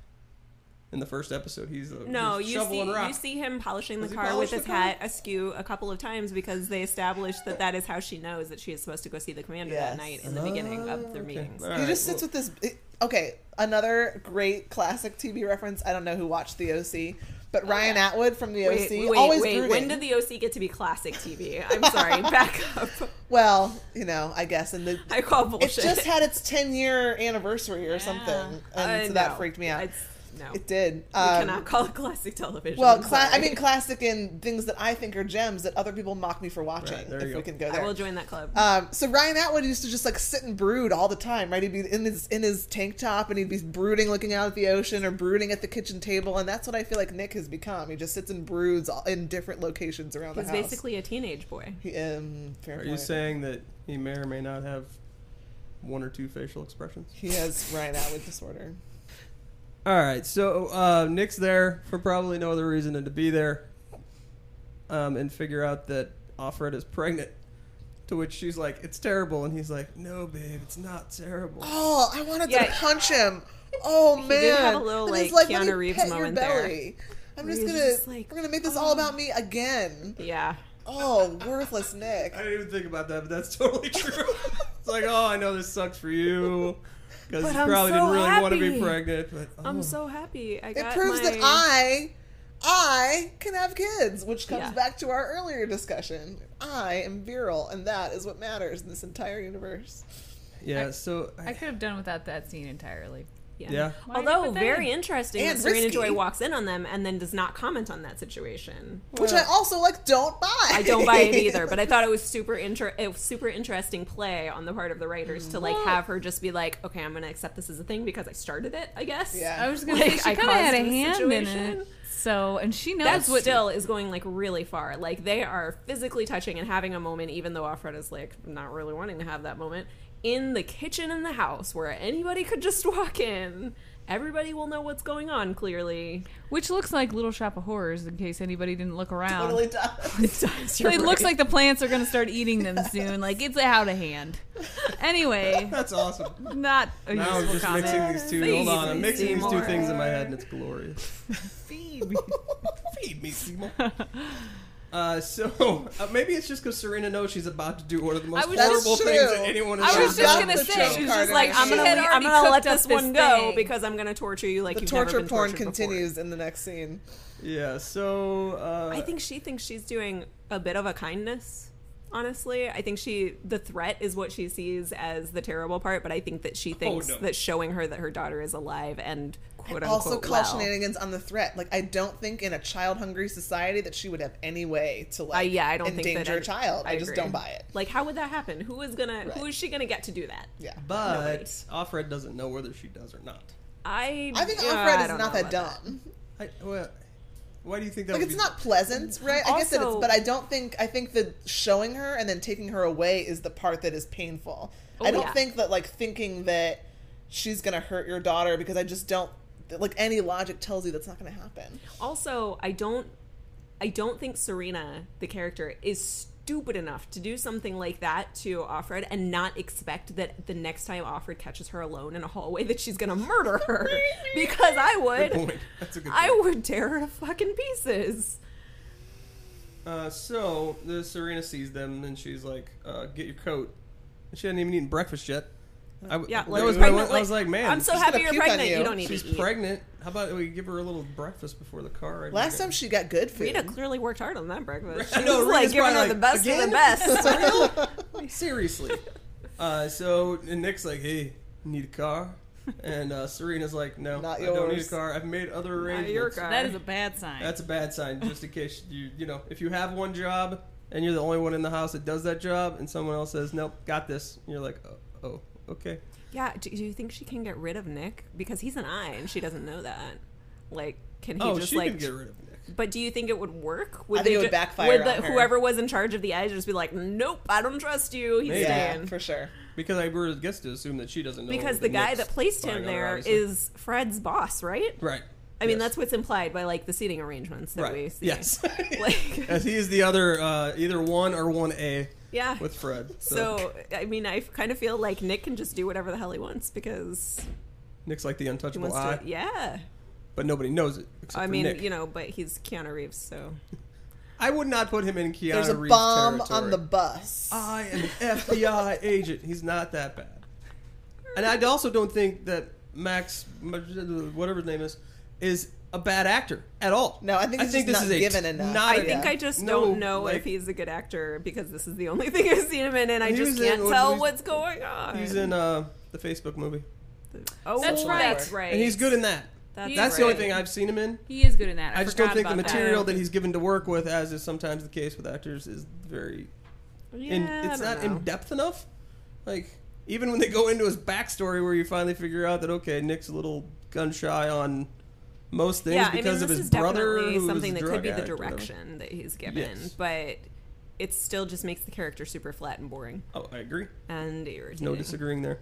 B: In the first episode, he's a
C: No,
B: he's
C: you
B: shoveling
C: see,
B: rock.
C: you see him polishing the
B: Does he
C: car
B: polish
C: with his
B: the car?
C: hat askew a couple of times because they established that that is how she knows that she is supposed to go see the commander
D: Yes.
C: that night in the beginning of their
B: okay.
C: meetings.
B: All
D: He
B: right,
D: just sits
B: well-
D: with this. Okay, another great classic TV reference. I don't know who watched the OC, but Ryan Atwood from the
C: Wait,
D: OC
C: wait,
D: always
C: wait.
D: brooding.
C: When did the OC get to be classic TV? I'm sorry, back up.
D: well, you know, I guess in the
C: I call
D: it
C: bullshit.
D: just had its 10 year anniversary or something, and
C: Uh,
D: so that freaked me out.
C: It's, no,
D: it did.
C: you
D: Um,
C: cannot call it classic television.
D: well,
C: I'm
D: cla- I mean, classic in things that I think are gems that other people mock me for watching.
B: Right, there
D: if
B: you
D: we
B: go.
D: can go
C: I
D: there.
C: will join that club.
D: Um, so Ryan Atwood used to just like sit and brood all the time, right? He'd be in his in his tank top and he'd be brooding, looking out at the ocean, or brooding at the kitchen table, and that's what I feel like Nick has become. He just sits and broods all- in different locations around
C: He's
D: the house.
C: He's basically a teenage boy.
D: He, um, fair
B: Are you saying that he may or may not have one or two facial expressions?
D: he has Ryan Atwood disorder?
B: All right, so uh, Nick's there for probably no other reason than to be there, um, and figure out that Offred is pregnant. To which she's like, "It's terrible," and he's like, "No, babe, it's not terrible."
D: Oh, I wanted
C: Yeah.
D: to punch him. Oh man,
C: did have a little,
D: And
C: like,
D: he's let
C: Keanu
D: me
C: Reeves
D: pet your
C: moment there.
D: belly. I'm
C: Where
D: just
C: he's
D: gonna
C: just like,
D: we're gonna make this all about me again.
C: Yeah.
D: Oh, worthless Nick.
B: I didn't even think about that, but that's totally true. it's like, oh, I know this sucks for you because
C: But
B: you
C: I'm
B: probably
C: so
B: didn't really want to be
C: happy.
B: pregnant. But oh.
C: I'm so happy. I got It
D: proves
C: my...
D: that I, I can have kids, which comes
C: Yeah.
D: back to our earlier discussion. I am virile, and that is what matters in this entire universe.
B: yeah. So
A: I could have done without that scene entirely.
C: Yeah.
B: Yeah.
C: Although very interesting
D: And
C: that Serena
D: risky.
C: Joy walks in on them and then does not comment on that situation.
D: Which I also like. Don't buy.
C: I don't buy it either, but I thought it was super inter- it was super interesting play on the part of the writers to like have her just be like, okay, I'm gonna accept this as a thing because I started it. I guess.
D: Yeah.
A: I was just
C: gonna
A: say
C: I
A: she kind of had a
C: caused the
A: hand in it. So, and she knows
C: That
A: what.
C: still is going like really far. Like they are physically touching and having a moment, even though Offred is like not really wanting to have that moment in the kitchen in the house where anybody could just walk in. Everybody will know what's going on. Clearly,
A: which looks like Little Shop of Horrors, in case anybody didn't look around.
D: Totally does.
C: it does.
A: it looks like the plants are going to start eating them soon. Like it's out of hand. Anyway,
B: that's awesome.
A: not a
B: Now I'm just
A: comment.
B: mixing these two.
C: Please,
B: Hold on, I'm mixing these two things in my head, and it's glorious.
A: Feed me.
B: Feed me, Seymour. Uh, so uh, maybe it's just because Serena knows she's about to do one of the most
A: I was
B: horrible
D: just-
B: things that anyone has
A: I
B: has
A: was
B: ever
A: just
B: done.
A: gonna
D: the
A: say, she was
D: card
C: She's
D: in
C: like,
D: her
C: I'm gonna,
A: had
C: I'm
A: already
C: gonna let
A: cooked
C: this
A: this
C: one go
A: thing.
C: because I'm gonna torture you like
D: The
C: you've
D: torture
C: never been
D: porn
C: tortured before.
D: continues in the next scene.
B: Yeah. So uh,
C: I think she thinks she's doing a bit of a kindness. Honestly, I think she the threat is what she sees as the terrible part, but I think that she thinks
B: no.
C: that showing her that her daughter is alive and quote unquote
D: also call
C: well.
D: shenanigans on the threat. Like I don't think in a child hungry society that she would have any way to
C: Uh,
D: like
C: yeah, I don't think
D: endanger
C: that
D: a child. I, just don't buy it.
C: Like, how would that happen? Who is gonna? Who
D: Right.
C: is she gonna get to do that?
D: Yeah.
B: but
C: Nobody.
B: Offred doesn't know whether she does or not.
C: I
D: I think
C: uh, Offred
D: is
C: don't
D: not
C: know
D: that dumb.
B: I, well, why do you think that?
D: Like
B: would
D: it's
B: be-
D: not pleasant, right? I guess that it's but I don't think I think that showing her and then taking her away is the part that is painful. Oh, I
C: Oh,
D: don't
C: yeah.
D: think that like thinking that she's gonna hurt your daughter because I just don't like any logic tells you that's not gonna happen.
C: Also, I don't I don't think Serena, the character, is stupid enough to do something like that to Offred and not expect that the next time Offred catches her alone in a hallway that she's gonna murder her. because I
B: Good
C: would.
B: point. That's a good
C: I would tear her to fucking pieces.
B: Uh, so the Serena sees them, and she's like, uh, "Get your coat." She hadn't even eaten breakfast yet. I, w-
C: Yeah, like
B: was I,
C: pregnant.
B: went, I was like, "Man,
C: I'm so happy you're pregnant. You.
D: you.
C: don't need
B: she's
C: to eat.
B: pregnant. How about we give her a little breakfast before the car?" ride
D: Last time she got good food.
C: Rita clearly worked hard on that breakfast. She
B: I know,
C: was like giving her
B: probably
C: the
B: like,
C: best of
B: "Again?
C: the best.
B: Real? Seriously. Uh, so and Nick's like, "Hey, need a car?" And uh, Serena's like, "No,
D: Not
B: I don't need a car. I've made other
C: Not
B: arrangements."
C: your car.
A: That is a bad sign.
B: That's a bad sign. Just in case you, you know, if you have one job and you're the only one in the house that does that job, and someone else says, "Nope, got this," and you're like, "Oh, oh okay."
C: Yeah, do, do you think she can get rid of Nick because he's an eye and she doesn't know that? Like, can he
B: oh,
C: just
B: she
C: like?
B: can get rid of Nick.
C: But do you think it would work?
D: I think
C: they
D: it would
C: ju-
D: backfire
C: Would the,
D: on her.
C: whoever was in charge of the eyes just be like, "Nope, I don't trust you. He's
B: Maybe.
D: yeah,
C: staying."
D: for sure.
B: Because I were guess to assume that she doesn't know.
C: because the guy
B: Nick's
C: that placed
B: spying
C: him
B: on her,
C: there
B: obviously.
C: is Fred's boss, right?
B: right.
C: I mean,
B: Yes.
C: that's what's implied by like the seating arrangements that
B: right.
C: we see.
B: Yes.
C: Like,
B: As he is the other, uh, either one or one A
C: yeah.
B: with Fred. So,
C: so I mean, I kind of feel like Nick can just do whatever the hell he wants because
B: Nick's like the
C: he
B: untouchable
C: wants
B: eye,
C: to. Yeah.
B: but nobody knows it except
C: I
B: for
C: mean,
B: Nick.
C: you know, but he's Keanu Reeves, so
B: I would not put him in Keanu Reeves.
D: There's a
B: Reeves
D: bomb
B: territory.
D: on the bus.
B: I am an FBI agent. He's not that bad. And I also don't think that Max, whatever his name is, is a bad actor at all.
D: No, I think he's just not given enough.
B: Not
C: I
B: a-
C: think I just
B: no,
C: don't know
B: like,
C: if he's a good actor because this is the only thing I've seen him in, and I just can't
B: what-
C: tell what's going on.
B: He's in uh, the Facebook movie,
C: Oh,
A: That's right.
C: That's right.
B: and he's good in that.
C: That's,
B: That's the only thing I've seen him in.
A: he is good in that. I,
B: I, just don't think the
A: about that.
B: material that. he's given to work with, as is sometimes the case with actors, is very.
C: Yeah,
B: in, it's
C: don't
B: not
C: know.
B: in depth enough. Like even when they go into his backstory, where you finally figure out that okay, Nick's a little gun shy on most things
C: yeah,
B: because
C: I mean,
B: of
C: this
B: his
C: is
B: brother,
C: definitely
B: who
C: something that
B: drug
C: could be the
B: addict or whatever.
C: direction that he's given,
B: Yes.
C: but it still just makes the character super flat and boring
B: Oh, I agree.
C: and irritating.
B: No disagreeing there.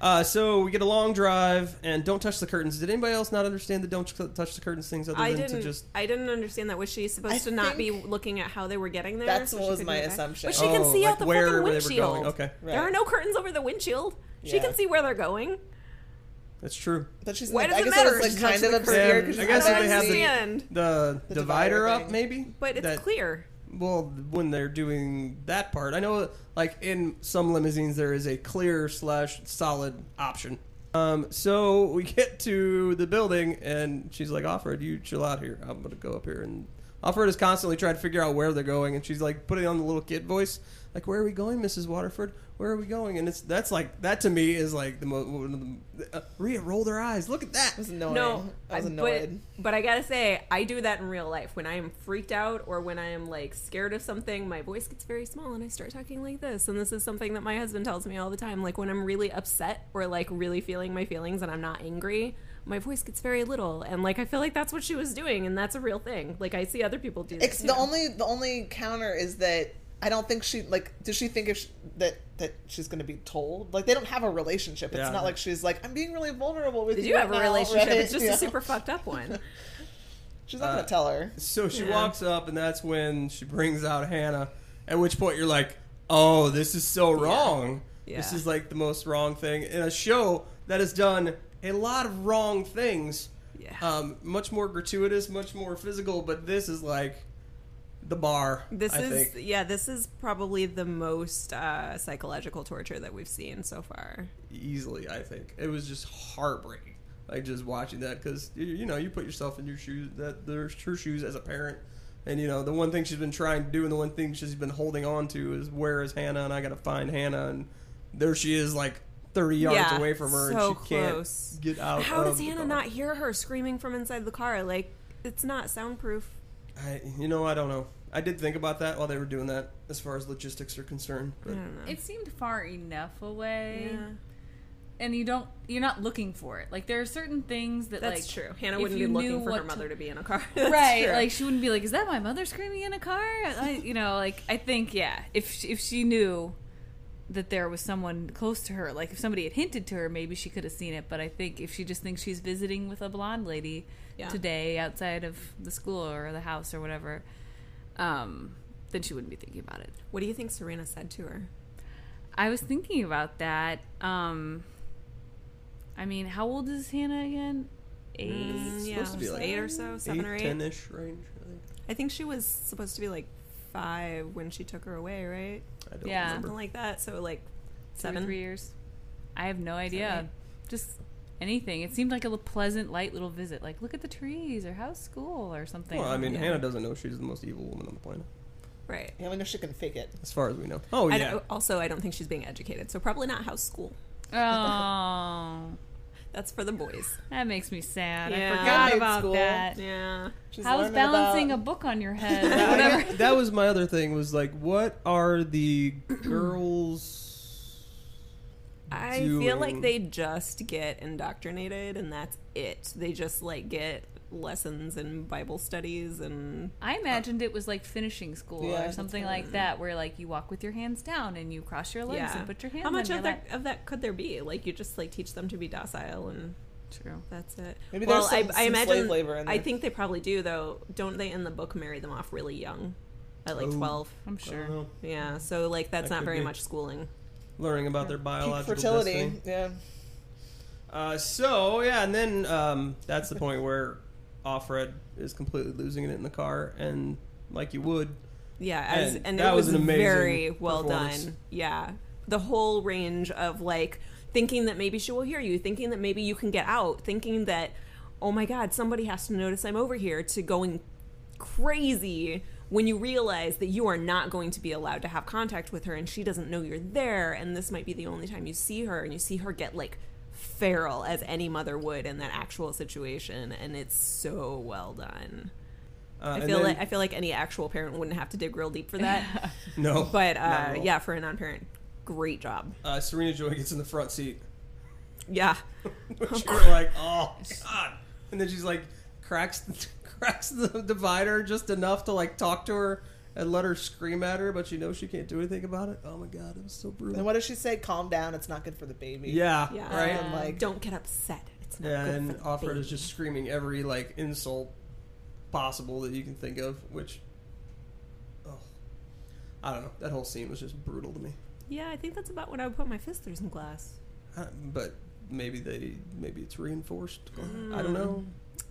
B: Uh, so we get a long drive and don't touch the curtains. Did anybody else not understand the don't touch the curtains things other
C: I
B: than
C: didn't.
B: to just?
C: I didn't understand that. Was she supposed
D: I
C: to not be looking at how they were getting there?
D: That's
C: so
D: what was my
C: go back?
D: assumption.
C: But she can
B: Oh,
C: see
B: like
C: out the
B: where-
C: fucking
B: where they were
C: windshield.
B: going. Okay.
C: There are no curtains over the windshield. She can see where they're going.
B: That's true.
D: But she's
C: Why
D: like,
C: does
D: I
C: it
D: guess
C: matter
D: it was like
C: touched
D: kind of
C: the
D: obscure.
B: curtains?
D: 'cause
B: I
D: she's
B: guess if they have the-
C: understand.
B: The,
D: The
B: divider,
D: divider
B: up,
D: thing.
B: maybe.
C: But it's
B: That-
C: clear.
B: Well, when they're doing that part, I know, like in some limousines, there is a clear slash solid option. Um, so we get to the building, and she's like, "Offred, you chill out here. I'm gonna go up here." And Offred is constantly trying to figure out where they're going, and she's like putting on the little kid voice, like, "Where are we going, Mrs. Waterford? Where are we going?" And it's that's like that to me is like the most. Uh, Rhea rolled her eyes. Look at that.
D: I was annoyed.
C: No,
D: I was annoyed.
C: But, but I gotta say, I do that in real life. When I am freaked out or when I am like scared of something, my voice gets very small and I start talking like this. And this is something that my husband tells me all the time. Like when I'm really upset or like really feeling my feelings and I'm not angry, my voice gets very little. And like I feel like that's what she was doing, and that's a real thing. Like I see other people do.
D: It's
C: that,
D: the only the only counter is that I don't think she like. Does she think if she, that that she's going to be told? Like they don't have a relationship. It's
B: Yeah.
D: not like she's like I'm being really vulnerable with
C: They
D: you.
C: do
D: right
C: have a
D: now,"
C: relationship.
D: right?
C: It's just
D: Yeah.
C: a super fucked up one.
D: She's not
B: Uh,
D: going to tell her.
B: So she
C: Yeah.
B: walks up, and that's when she brings out Hannah. At which point you're like, "Oh, this is so wrong. This
C: Yeah.
B: is like the most wrong thing in a show that has done a lot of wrong things.
C: Yeah.
B: Um, much more gratuitous, much more physical, but this is like the bar.
C: This
B: I
C: is
B: think.
C: yeah. This is probably the most uh, psychological torture that we've seen so far.
B: easily. I think it was just heartbreaking. Like just watching that because you, you know you put yourself in your shoes that there's her shoes as a parent, and you know the one thing she's been trying to do and the one thing she's been holding on to is where is Hannah and I got to find Hannah and there she is like thirty yards
C: Yeah,
B: away from her
C: so
B: and she can't get out.
C: How
B: of
C: does Hannah not hear her screaming from inside the car? Like it's not soundproof.
B: I, you know I don't know. I did think about that while they were doing that as far as logistics are concerned.
C: I
B: But
C: don't know.
A: It seemed far enough away,
C: yeah,
A: and you don't. You're not looking for it. Like there are certain things that
C: that's
A: like
C: true. Hannah wouldn't be looking for her
A: what to-
C: mother to be in a car. That's
A: right
C: true.
A: like she wouldn't be like is that my mother screaming in a car I, you know like i think yeah if she, if she knew that there was someone close to her like if somebody had hinted to her maybe she could have seen it but i think if she just thinks she's visiting with a blonde lady
C: Yeah.
A: today outside of the school or the house or whatever um then she wouldn't be thinking about it
C: what do you think Serena said to her?
A: i was thinking about that um i mean how old is hannah again eight
C: Mm, yeah,
B: supposed to be like
C: eight or so, seven or eight.
B: ten-ish range. I think.
C: I think she was supposed to be like five when she took her away, right?
B: I don't
A: Yeah.
B: remember.
C: Something like that. So like
A: Two or
C: seven.
A: three years. I have no idea.
C: eight.
A: Just anything. It seemed like a pleasant, light little visit. Like, look at the trees, or how's school, or something.
B: Well, I mean,
C: Yeah.
B: Hannah doesn't know she's the most evil woman on the planet,
C: Right.
D: Yeah, we know she can fake it.
B: as far as we know. Oh
C: I
B: yeah,
C: don't- also, I don't think she's being educated, so probably not house school.
A: oh,
C: That's for the boys.
A: that makes me sad.
C: Yeah.
A: I forgot
D: Handmaid
A: about
D: school.
A: that.
C: Yeah.
D: She's
A: How's balancing
D: about-
A: a book on your head? or
B: that,
A: whatever.
B: that was my other thing. Was like, what are the girls?
C: I feel like they just get indoctrinated and that's it. They just like get lessons and Bible studies and
A: I imagined it was like finishing school
D: Yeah,
A: or something
D: what I
A: like that, where like you walk with your hands down and you cross your legs
C: yeah.
A: and put your hands.
C: How much of
A: your
C: that of that could there be? Like you just like teach them to be docile and
A: True.
C: that's it.
D: Maybe
C: well,
D: there's some-
C: I, I imagine
D: slave labor in
C: I think they probably do though. Don't they in the book marry them off really young, at like
B: Oh.
C: twelve?
A: I'm sure.
C: Yeah, so like that's
B: That
C: not very
B: be.
C: much schooling.
B: Learning about their
D: Peak
B: biological
D: fertility.
B: destiny.
D: Yeah.
B: Uh, so yeah, and then um, that's the point where Offred is completely losing it in the car, and like you would,
C: Yeah, as,
B: And
C: and,
B: that
C: it
B: was
C: was,
B: an amazing
C: very well done. Yeah, the whole range of like thinking that maybe she will hear you, thinking that maybe you can get out, thinking that oh my god, somebody has to notice I'm over here, to going crazy when you realize that you are not going to be allowed to have contact with her and she doesn't know you're there and this might be the only time you see her and you see her get like feral as any mother would in that actual situation and it's so well done.
B: uh,
C: I feel
B: then-
C: like I feel like any actual parent wouldn't have to dig real deep for that.
B: no,
C: but uh,
B: all.
C: yeah, for a non-parent, great job.
B: Uh, Serena Joy gets in the front seat,
C: Yeah,
B: which you're like, oh god, and then she's like cracks cracks the divider just enough to like talk to her, and let her scream at her, but you know she can't do anything about it. Oh my god, it was so brutal.
D: And what does she say? Calm down. It's not good for the baby.
B: yeah,
C: Yeah.
B: right.
D: And like,
C: Don't get upset. It's not
B: Yeah,
C: good
B: and
C: for the
B: Offred
C: baby.
B: is just screaming every like insult possible that you can think of, which, oh, I don't know. That whole scene was just brutal to me.
C: Yeah, I think that's about when I would put my fist through some glass.
B: Uh, But maybe they, maybe it's reinforced. I don't know.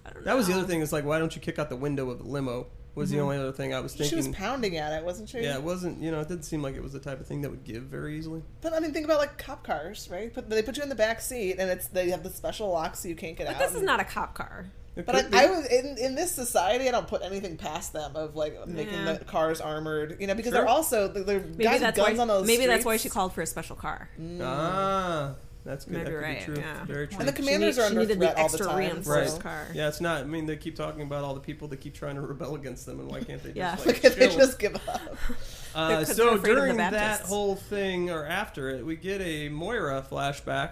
C: I don't know.
B: That was the other thing. It's like, why don't you kick out the window of the limo? Was the only other thing I was thinking.
D: she was pounding at it, wasn't she?
B: Yeah, it wasn't. You know, it didn't seem like it was the type of thing that would give very easily.
D: But I mean, think about like cop cars, right? But they put you in the back seat, and it's they have the special lock so you can't get
C: But
D: out.
C: this is not a cop car.
B: It
D: But I,
B: be.
D: I was in in this society. I don't put anything past them of like making
C: Yeah.
D: the cars armored, you know, because
B: Sure.
D: they're also they're
C: Maybe
D: guys with
C: that's
D: guns
C: why.
D: on those.
C: Maybe that's why
D: streets.
C: she called for a special car.
B: Ah, that's good.
C: Maybe
B: that could
C: right,
B: be true.
C: yeah.
B: Very true.
D: And the commanders
C: she
D: are
C: need-
D: under
C: she
D: threat
C: the
D: all the time.
C: Right.
D: so-
C: car.
B: Yeah, it's not. I mean, they keep talking about all the people that keep trying to rebel against them, and why can't they just
C: Yeah.
B: like
D: Like they just give up.
B: Uh, so
C: they're afraid of the
B: during that whole thing, or after it, we get a Moira flashback.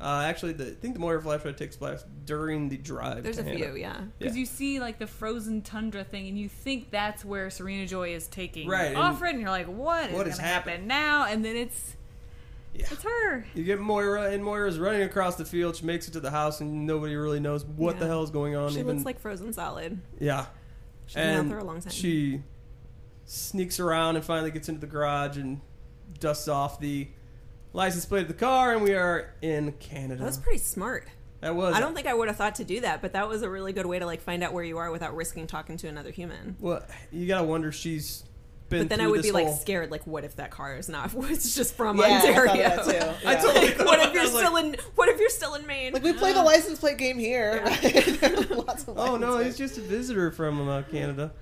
B: Uh, actually, the, I think the Moira flashback takes place during the drive.
C: There's
B: to
C: a
B: Hannah.
C: few, yeah.
A: Because
B: Yeah.
A: you see like the frozen tundra thing, and you think that's where Serena Joy is taking
B: Right, and-
A: Offred, and you're like, what is
B: What
A: going
B: is
A: to happen now? And then it's
B: Yeah.
A: it's her.
B: You get Moira, and Moira's running across the field. She makes it to the house, and nobody really knows what the hell is going on.
C: She
B: even
C: looks like frozen solid.
B: yeah,
C: She's been out there a long time.
B: she sneaks around and finally gets into the garage and dusts off the license plate of the car, and we are in Canada.
C: that was pretty smart.
B: That was.
C: I don't think I would have thought to do that, but that was a really good way to like find out where you are without risking talking to another human.
B: Well, you gotta wonder she's been.
C: But then I would
B: this
C: be like scared. Like, what if that car is not? It's just from
D: Yeah, I thought
C: Ontario.
D: that too.
B: I totally thought
C: what if you're
B: that. I was like,
C: still in? What if you're still in Maine?
D: Like we play the license plate game here. Right? Lots of
B: Oh no,
D: license
B: he's just a visitor from uh, Canada.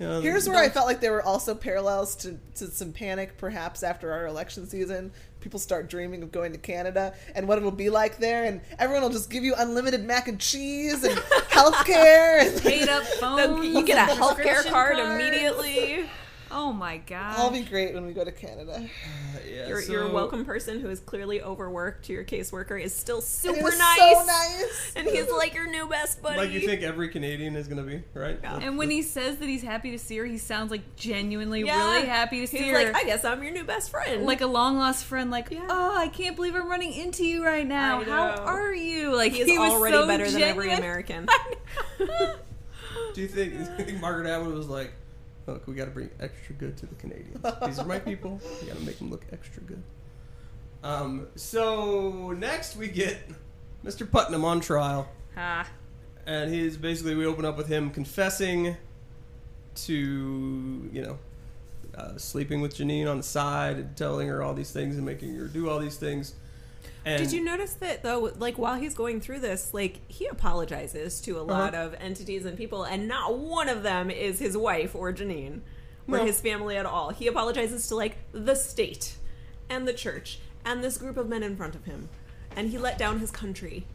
B: You know,
D: Here's where I felt like there were also parallels to, to some panic, perhaps after our election season. People start dreaming of going to Canada and what it'll be like there, and everyone will just give you unlimited mac and cheese and health care. And
A: Paid up
C: The-
A: phone.
C: you get a healthcare
A: prescription
C: card
A: cards.
C: immediately.
A: Oh my god.
D: I'll be great when we go to Canada.
B: yeah,
C: Your,
B: so-
C: your welcome person who is clearly overworked, to your caseworker, is still super
D: it was
C: nice.
D: So nice.
C: And he's like your new best buddy.
B: Like you think every Canadian is gonna be right?
C: Yeah.
A: And when he says that he's happy to see her, he sounds like genuinely
C: Yeah.
A: really happy to see
C: He's
A: her.
C: like, I guess I'm your new best friend.
A: like a long lost friend, like,
C: Yeah.
A: oh, I can't believe I'm running into you right now.
C: I
A: How are you? Like
C: he
A: he was
C: already
A: so
C: better than every
A: genuine.
C: American.
B: Do you think, do you think Margaret Atwood was like, "Look, we got to bring extra good to the Canadians. These are my people. We got to make them look extra good." Um. So next we get Mr. Putnam on trial,
A: Ah,
B: and he's basically we open up with him confessing to you know uh, sleeping with Janine on the side and telling her all these things and making her do all these things. And
C: Did you notice that though? Like while he's going through this, like he apologizes to a lot
B: Uh-huh.
C: of entities and people, and not one of them is his wife or Janine or
B: No.
C: his family at all. He apologizes to like the state and the church and this group of men in front of him, and he let down his country,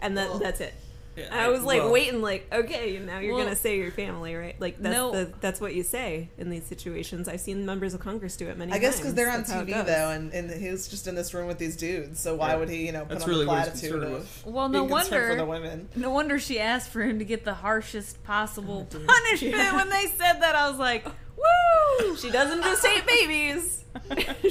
C: and that
D: Well,
C: that's it.
B: Yeah,
C: And I was like
B: well,
C: waiting, like, okay, now you're
A: Well,
C: gonna say your family, right? Like that's
A: no.
C: the, that's what you say in these situations. I've seen members of Congress do it many
D: I
C: times.
D: guess because they're on
C: That's
D: TV though, and, and he was just in this room with these dudes. So why
B: Yeah.
D: would he, you know, put
B: That's
D: on
B: really
D: the
B: what
D: platitude of.
A: Well, no
D: being concerned for
A: wonder-
D: the women?
A: no wonder she asked for him to get the harshest possible
C: Oh,
A: punishment. When they said that, I was like, woo!
C: She doesn't just hate babies;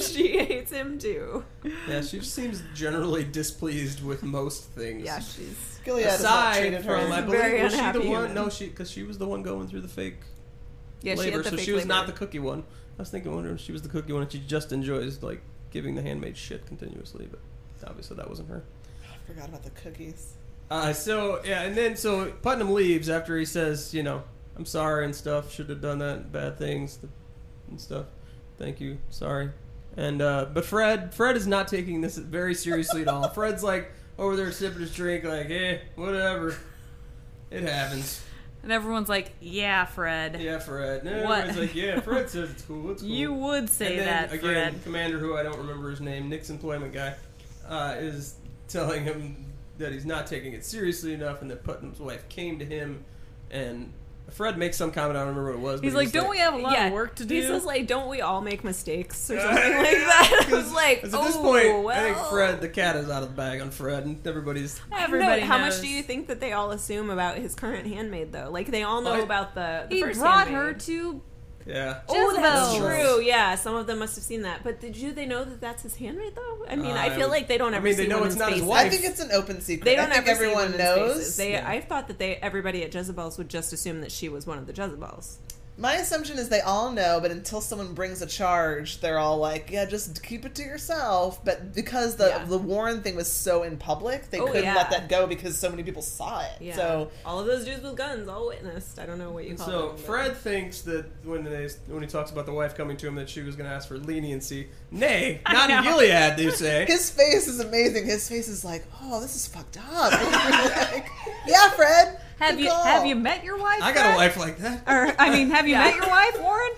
C: she hates him too.
B: Yeah, she just seems generally displeased with most things.
C: Yeah, she's
D: Gilead has not
B: Aside
D: treated her.
B: from, I
C: She's
B: believe, was she the
C: unhappy
B: one?
C: human.
B: No, she because she was the one going through the fake
C: yeah. she
B: labor,
C: had the
B: so
C: fake
B: she was not
C: labor.
B: the cookie one. I was thinking, wondering if she was the cookie one, and she just enjoys like giving the handmaid shit continuously, but obviously that wasn't her.
D: I forgot about the cookies.
B: Uh, so yeah, and then so Putnam leaves after he says, you know, I'm sorry and stuff. Should have done that, bad things and stuff. Thank you, sorry. And uh, but Fred, Fred is not taking this very seriously at all. Fred's like over there sipping his drink, like, eh, whatever. It happens.
A: And everyone's like, yeah, Fred.
B: Yeah, Fred. And
A: What?
B: like, yeah, Fred says it's cool. It's cool.
A: You would say
B: and then,
A: that,
B: again,
A: Fred.
B: Commander, who I don't remember his name, Nick's employment guy, uh, is telling him that he's not taking it seriously enough, and that Putnam's wife came to him, and Fred makes some comment. I don't remember what it was. but
A: He's like, don't we have a lot
C: yeah,
A: of work to do?
C: He says like, "Don't we all make mistakes or something like that?" I was like, "Oh,
B: at this oh, point,
C: well."
B: I think Fred, the cat, is out of the bag on Fred, and everybody's.
C: I don't
A: Everybody
C: how
A: knows.
C: much do you think that they all assume about his current handmaid, though? Like they all know
B: I-
C: about the, the
A: he
C: first
A: brought
C: handmaid.
A: her to
B: Yeah.
C: Oh, that's
A: Jezebel.
C: true. Yeah, some of them must have seen that. But did you they know that that's his handmaid though? I mean, I
B: Uh,
C: feel like they don't
B: I
C: ever
B: mean, they
C: see
B: know it's not his wife.
D: I think it's an open secret.
C: They don't
D: I think
C: ever
D: everyone
C: women's
D: knows.
C: faces. They,
B: Yeah.
C: I thought that they everybody at Jezebel's would just assume that she was one of the Jezebels.
D: My assumption is they all know, but until someone brings a charge, they're all like, "Yeah, just keep it to yourself." But because the
C: Yeah.
D: the Warren thing was so in public, they
C: Oh,
D: couldn't
C: yeah.
D: let that go because so many people saw it.
C: Yeah.
D: So
C: all of those dudes with guns, all witnessed. I don't know what you call
B: So
C: them. but-
B: Fred thinks that when they when he talks about the wife coming to him that she was going to ask for leniency. Nay, not in
A: know.
B: Gilead, they say.
D: his face is amazing. His face is like, "Oh, this is fucked up." Like, yeah, Fred.
A: Have you
D: call."
A: have you met your wife?
B: I got a wife like that.
A: Or I mean, have you
C: Yeah.
A: met your wife, Warren?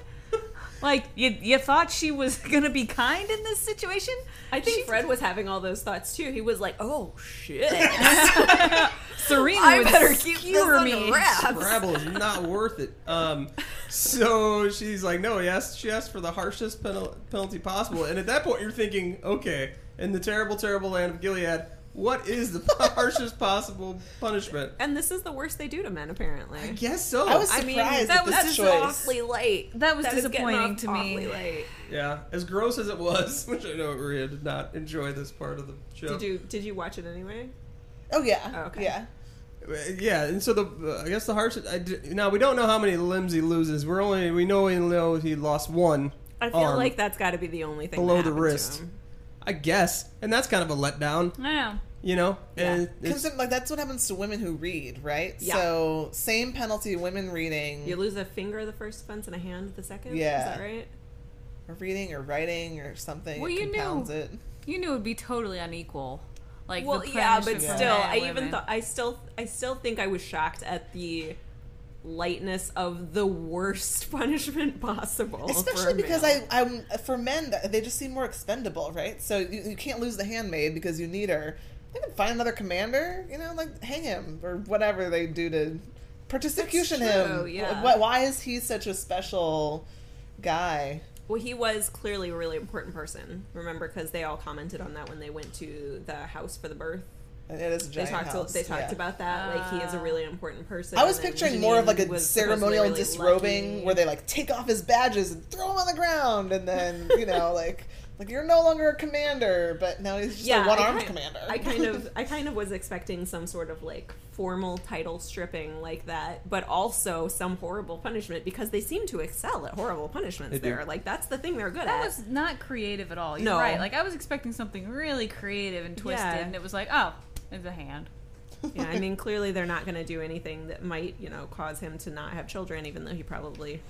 A: Like you, you thought she was gonna be kind in this situation?
C: I think
A: She-
C: Fred was having all those thoughts too. He was like, "Oh shit,
A: Serena
C: I
A: would
C: better keep this
A: skewer me.
C: wraps."
B: Scrabble is not worth it. Um, so she's like, no, yes, she asked for the harshest penal- penalty possible. And at that point, you're thinking, okay, in the terrible, terrible land of Gilead, what is the harshest possible punishment?
C: And this is the worst they do to men, apparently.
B: I guess so.
D: I was
C: I
D: surprised
C: mean,
D: at
A: that
D: this
A: was
C: That's
D: choice.
C: awfully late.
A: That was
C: That is getting
A: disappointing to me.
C: late.
B: yeah, as gross as it was, which I know Maria did not enjoy this part of the show.
C: Did you did you watch it anyway?
D: Oh yeah.
C: Oh, okay.
D: Yeah.
B: Yeah, and so the uh, I guess the harshest. I d- now we don't know how many limbs he loses. We're only we know we know he lost one.
C: I feel
B: arm.
C: like that's got to be the only thing
B: Below
C: that
B: the
C: happened to
B: wrist.
C: Him.
B: I guess, and that's kind of a letdown,
A: I know.
B: you know. And it's-
D: Because like that's what happens to women who read, right?
C: Yeah.
D: So same penalty, women reading,
C: You lose a finger the first offense and a hand the second.
D: Yeah.
C: is that right?
D: or reading or writing or something.
A: Well,
D: it
A: you knew.
D: it.
A: You knew it would be totally unequal. Like
C: well,
A: the
C: yeah, but still,
A: men
C: I
A: and
C: even thought I still I still think I was shocked at the lightness of the worst punishment possible.
D: Especially because
C: male.
D: I, I'm for men, they just seem more expendable, right? So you, you can't lose the handmaid because you need her. They can find another commander, you know, like hang him or whatever they do to persecution him.
C: yeah.
D: Why, why is he such a special guy?
C: Well, he was clearly a really important person. Remember, because they all commented on that when they went to the house for the birth.
D: And it is a
C: They talked.
D: house.
C: they talked
D: yeah.
C: about that. like he is a really important person.
D: I was
C: and then
D: picturing more of like a
C: Janine was supposedly
D: ceremonial
C: really
D: disrobing
C: lucky.
D: where they like take off his badges and throw him on the ground, and then you know like like you're no longer a commander, but now he's just a one armed commander.
C: I kind of, I kind of was expecting some sort of like formal title stripping like that, but also some horrible punishment because they seem to excel at horrible punishments.
B: They do.
C: there, like that's the thing they're good
A: That
C: at.
A: That was not creative at all. You're
C: No.
A: right. Like I was expecting something really creative and twisted,
C: Yeah.
A: and it was like, oh, it's a hand.
C: yeah, I mean, clearly they're not going to do anything that might, you know, cause him to not have children, even though he probably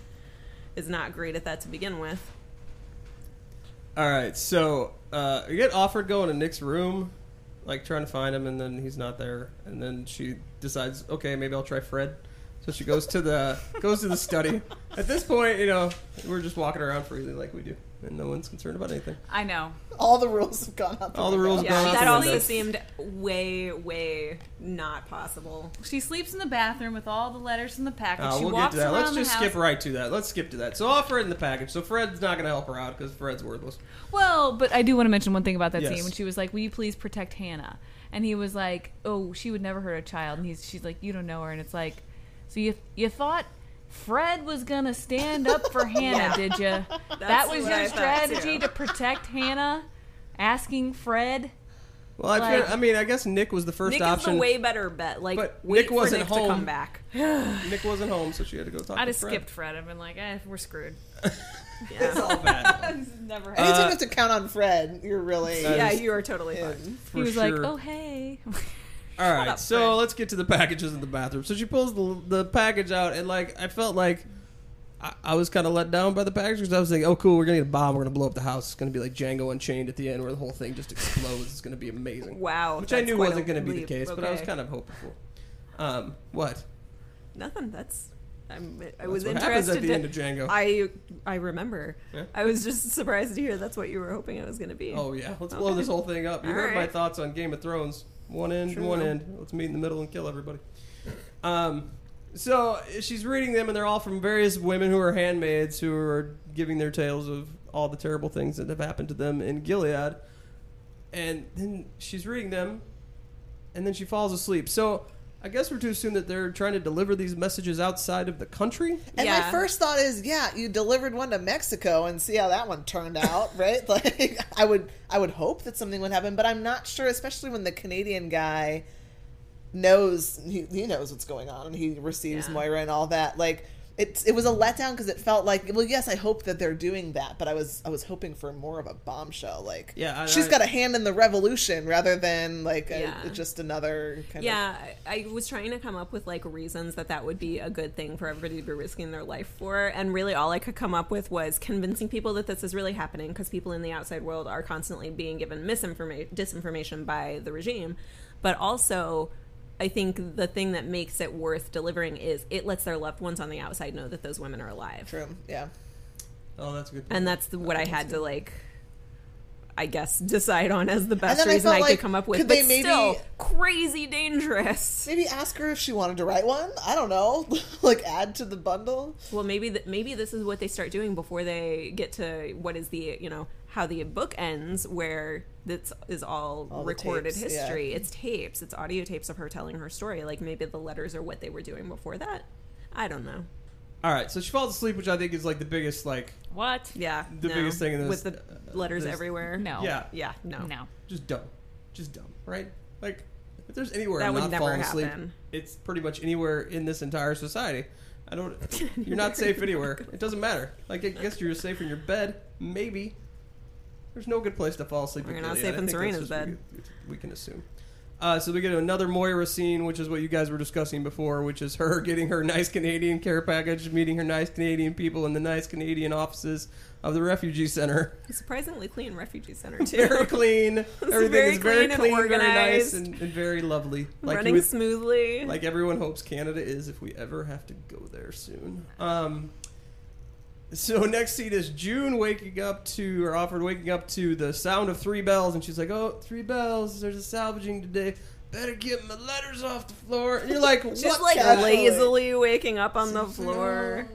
C: is not great at that to begin with.
B: all right. So uh, you get Offred going to Nick's room, like trying to find him, and then he's not there, and then she decides, okay, maybe I'll try Fred. So she goes to the goes to the study. At this point, you know, we're just walking around freely like we do, and no one's concerned about anything.
A: I know.
D: All the rules have gone out.
B: All the rules
D: window.
B: Gone
C: Yeah,
B: out
C: that
B: the
C: also seemed way, way not possible.
A: She sleeps in the bathroom with all the letters in the package.
B: Uh,
A: she
B: we'll get
A: walks
B: to that.
A: around
B: Let's
A: the
B: just
A: house.
B: skip right to that. Let's skip to that. So Offred in the package. So Fred's not going to help her out because Fred's worthless.
A: Well, but I do want to mention one thing about that
B: Yes.
A: scene when she was like, "Will you please protect Hannah?" And he was like, "Oh, she would never hurt a child." And he's she's like, "You don't know her." And it's like, "So you you thought Fred was gonna stand up for Hannah,
C: Yeah.
A: did you? that was your
C: I
A: strategy to protect Hannah, asking Fred."
B: Well, I,
A: Like-
B: feel, I mean, I guess Nick was the first
C: Nick
B: option.
C: is the way better bet. Like,
B: But
C: wait
B: Nick
C: for
B: wasn't
C: Nick
B: home.
C: to come back.
B: Nick wasn't home, so she had to go talk
A: I'd
B: to
A: have
B: Fred.
A: skipped Fred. I've been like, "Eh, we're screwed."
B: It's all bad.
A: Never.
B: Uh,
D: Anytime you have to count on Fred, you're really
C: yeah, you are totally fine.
A: He was
B: sure.
A: like, "Oh hey."
B: All right,
C: up,
B: so
C: Fred.
B: let's get to the packages in the bathroom. So she pulls the the package out, and like I felt like I, I was kind of let down by the package because I was thinking, oh cool, we're gonna get a bomb, we're gonna blow up the house. It's gonna be like Django Unchained at the end, where the whole thing just explodes. It's gonna be amazing.
C: Wow,
B: Which I knew wasn't gonna be the
C: leap.
B: case, but I was kind of hopeful. Um, what?
C: nothing. That's I'm, I
B: That's
C: was
B: what happens
C: interested.
B: at the
C: to-
B: end of Django.
C: I I remember.
B: Yeah?
C: I was just surprised to hear that's what you were hoping it was going to be.
B: Oh yeah, let's blow this whole thing up. You
C: All
B: heard my thoughts on Game of Thrones. One end, one end. Let's meet in the middle and kill everybody. Um, so she's reading them, and they're all from various women who are handmaids who are giving their tales of all the terrible things that have happened to them in Gilead. And then she's reading them, and then she falls asleep. So I guess we're to assume that they're trying to deliver these messages outside of the country.
D: And my first thought is, yeah, you delivered one to Mexico and see how that one turned out, right? Like, I would, I would hope that something would happen, but I'm not sure, especially when the Canadian guy knows he, he knows what's going on and he receives
C: Yeah.
D: Moira and all that. Like, it, it was a letdown because it felt like, well, yes, I hope that they're doing that, but I was, I was hoping for more of a bombshell. Like,
B: Yeah, I-
D: she's
B: I-
D: got a hand in the revolution rather than like a,
C: Yeah.
D: just another kind of.
C: Yeah, I I was trying to come up with like reasons that that would be a good thing for everybody to be risking their life for, and really all I could come up with was convincing people that this is really happening because people in the outside world are constantly being given misinformation, disinformation by the regime, but also. I think the thing that makes it worth delivering is it lets their loved ones on the outside know that those women are alive.
D: True. Yeah.
B: Oh, that's a good.
C: And that's the, what I had to like I guess decide on as the best
D: then I
C: reason I,
D: felt
C: could come up with.
D: could
C: but
D: they maybe-
C: still crazy dangerous.
D: Maybe ask her if she wanted to write one. I don't know. like add to the bundle.
C: Well, maybe th- maybe this is what they start doing before they get to what is the you know how the book ends, where this is all,
D: All
C: recorded
D: tapes, yeah.
C: history. It's tapes. It's audio tapes of her telling her story. Like maybe the letters are what they were doing before that. I don't know.
B: All right, so she falls asleep, which I think is like the biggest, like,
A: What?
C: Yeah,
B: The
C: no.
B: biggest thing in this-
C: with the uh, letters
B: this-
C: everywhere.
A: No.
B: yeah,
C: Yeah, no,
A: No.
B: just dumb, just dumb, right? Like, if there's anywhere
C: That
B: I'm
C: would
B: not
C: never
B: falling asleep,
C: happen.
B: it's pretty much anywhere in this entire society. I don't. You're not safe anywhere. It doesn't matter. Like, I guess you're safe in your bed, maybe. There's no good place to fall asleep.
C: You're not safe in Serena's bed.
B: We, we can assume. Uh, so we get another Moira scene, which is what you guys were discussing before, which is her getting her nice Canadian care package, meeting her nice Canadian people in the nice Canadian offices of the refugee center.
C: Surprisingly clean refugee center too.
B: Very clean. Everything
C: very
B: is very
C: clean and
B: clean, very nice, and, and very lovely. Like
C: running
B: would-
C: smoothly.
B: like everyone hopes Canada is if we ever have to go there soon. Um, so next scene is June waking up to, or Offred waking up to the sound of three bells, and she's like, "Oh, three bells! There's a salvaging today. Better get my letters off the floor." And you're like,
C: She's
B: "What?"
C: like
D: casually?
C: lazily waking up on the floor.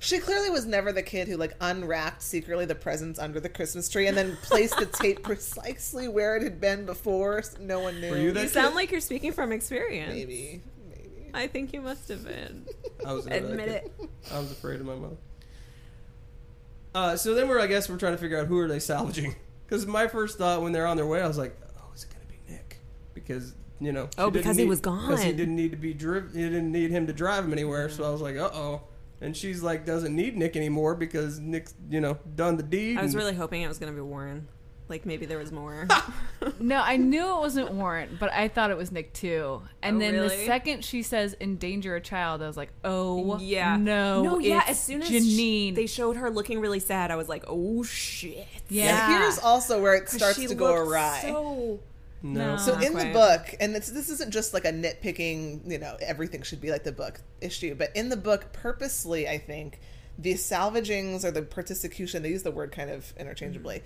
D: She clearly was never the kid who like unwrapped secretly the presents under the Christmas tree and then placed the tape precisely where it had been before. So no one knew.
B: Were you that
C: You sound like you're speaking from experience.
D: Maybe. Maybe.
C: I think you must have been.
B: I was
C: Admit it.
B: I was afraid of my mother. Uh, so then we're, I guess, we're trying to figure out who are they salvaging. Because my first thought when they're on their way, I was like, oh, is it going to be Nick? Because you know,
C: Oh, because he
B: need-
C: was gone.
B: Because he didn't need to be driven. He didn't need him to drive him anywhere. So I was like, uh oh. And she's like, doesn't need Nick anymore because Nick's, you know, done the deed.
C: I was
B: and-
C: really hoping it was going to be Warren. Like maybe there was more.
A: No, I knew it wasn't Warren, but I thought it was Nick too. And
C: Oh,
A: then the second she says endanger a child, I was like, oh
C: yeah.
A: no,
C: No, yeah.
A: it's
C: As soon as
A: Janine.
C: sh- they showed her looking really sad, I was like, oh shit.
A: yeah.
D: And here's also where it starts
C: she
D: to go awry.
C: So
B: no.
A: No.
D: So
C: Not
D: in the book, and it's, this isn't just like a nitpicking, you know, everything should be like the book issue, but in the book, purposely, I think the salvagings or the Particicution, they use the word kind of interchangeably.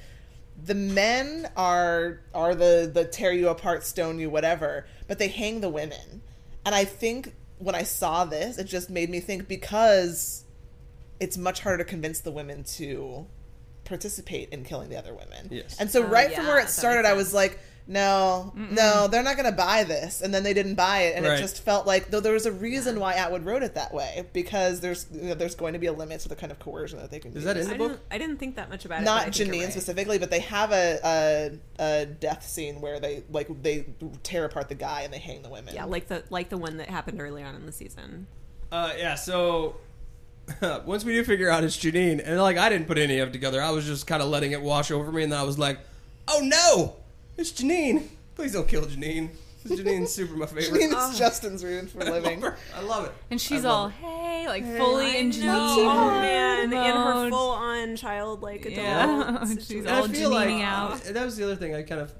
D: The men are are the the tear you apart, stone you, whatever, but they hang the women. And I think when I saw this, it just made me think because it's much harder to convince the women to participate in killing the other women.
B: Yes.
D: And so
C: Oh,
D: right from
C: yeah,
D: where it started, I was like, no, no, they're not going to buy this. And then they didn't buy it, and
B: Right.
D: it just felt like though there was a reason why Atwood wrote it that way because there's you know, there's going to be a limit to the kind of coercion that they can. Do.
B: Is that in the
C: I
B: book?
C: didn't, I didn't think that much about it.
D: Not
C: but I think you're
D: Janine
C: right.
D: specifically, but they have a, a a death scene where they like they tear apart the guy and they hang the women.
C: Yeah, like the like the one that happened early on in the season.
B: Uh, yeah, so once we do figure out it's Janine, and like I didn't put any of it together, I was just kind of letting it wash over me, and then I was like, "Oh no, it's Janine! Please don't kill Janine. Janine's super my favorite.
D: Janine is
C: Oh.
D: Justin's reason for
B: I love
D: living.
B: I love it.
A: and she's all,
B: it.
A: hey, like fully in Janine.
C: know. Oh man, in her full on childlike adult.
A: Yeah. She's
B: I
A: all
B: feel like
A: Janining out.
B: that was the other thing. I kind of,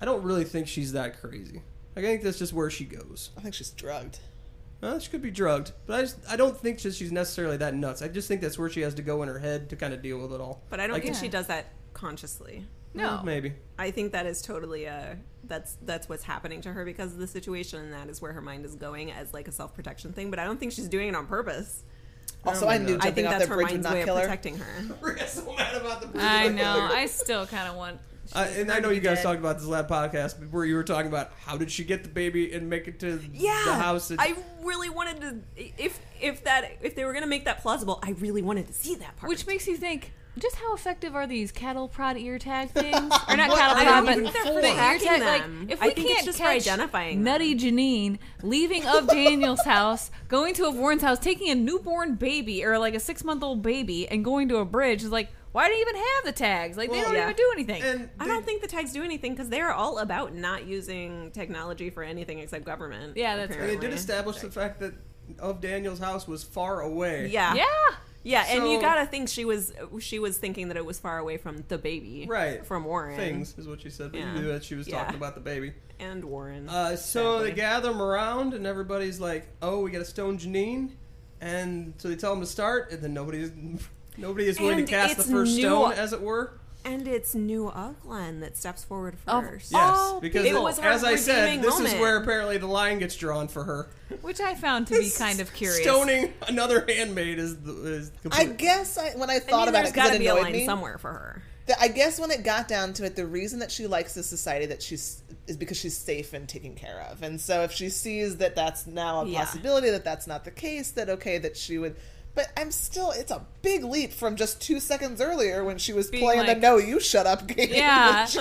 B: I don't really think she's that crazy. Like, I think that's just where she goes.
D: I think she's drugged.
B: Uh, she could be drugged, but I just I don't think just she's necessarily that nuts. I just think that's where she has to go in her head to kind of deal with it all.
C: But I don't
B: Like,
C: think
A: Yeah.
C: she does that consciously.
A: No.
B: maybe.
C: I think that is totally a that's that's what's happening to her because of the situation, and that is where her mind is going as like a self protection thing. But I don't think she's doing it on purpose.
D: Also,
B: Oh
D: I knew
B: God.
C: I
D: jumping
C: think
D: off
C: that's
D: that
C: her
D: bridge would
C: mind's
D: not
C: way of
D: kill her.
C: protecting her.
B: We're so mad about the
A: I know. I still kind of want
B: I, and I know you guys
C: dead.
B: talked about this last podcast where you were talking about how did she get the baby and make it to
C: yeah
B: the house. And,
C: i really wanted to if if that if they were gonna make that plausible i really wanted to see that part
A: Which makes you think, just how effective are these cattle prod ear tag things? Or not cattle prod, but
C: think they're for
A: the ear tag. Like,
C: them.
A: if
C: I
A: we
C: think it's
A: can't
C: just for identifying
A: Nutty Janine leaving of Daniel's house, going to a Warren's house, taking a newborn baby or like a six month old baby, and going to a bridge is like, why do you even have the tags? Like, they don't
C: yeah.
A: even do anything.
B: and
C: I don't think the tags do anything because they're all about not using technology for anything except government.
A: Yeah, that's
B: and they did establish the fact that of Daniel's house was far away.
C: Yeah,
A: yeah.
C: Yeah, and you gotta think she was she was thinking that it was far away from the baby,
B: Right.
C: From Warren
B: Things is what she said, but
C: Yeah.
B: you knew that she was
C: Yeah.
B: talking about the baby.
C: and Warren.
B: Uh, so they gather them around, and everybody's like, "Oh, we got to stone Janine," and so they tell them to start, and then nobody's nobody is willing
C: And
B: to cast the first
C: new-
B: stone, as it were.
C: And it's New Ofglen that steps forward
A: Oh,
C: first.
B: Yes, because
C: it
B: it-
C: was her
B: as I said,
C: redeeming
B: this is
C: moment.
B: where apparently the line gets drawn for her.
A: Which I found to be kind of curious.
B: Stoning another handmaid is the, is
D: I
B: complete.
D: guess I, when I
C: I
D: thought
C: mean,
D: about
C: there's
D: it, because
C: got to
D: it
C: be a
D: annoyed
C: line
D: me.
C: somewhere for her.
D: the- I guess when it got down to it, the reason that she likes the society that she's is because she's safe and taken care of. And so if she sees that that's now a
C: Yeah.
D: possibility, that that's not the case, that okay, that she would. But I'm still, it's a big leap from just two seconds earlier when she was
A: Being
D: playing
A: like-
D: the "No, you shut up" game.
A: Yeah.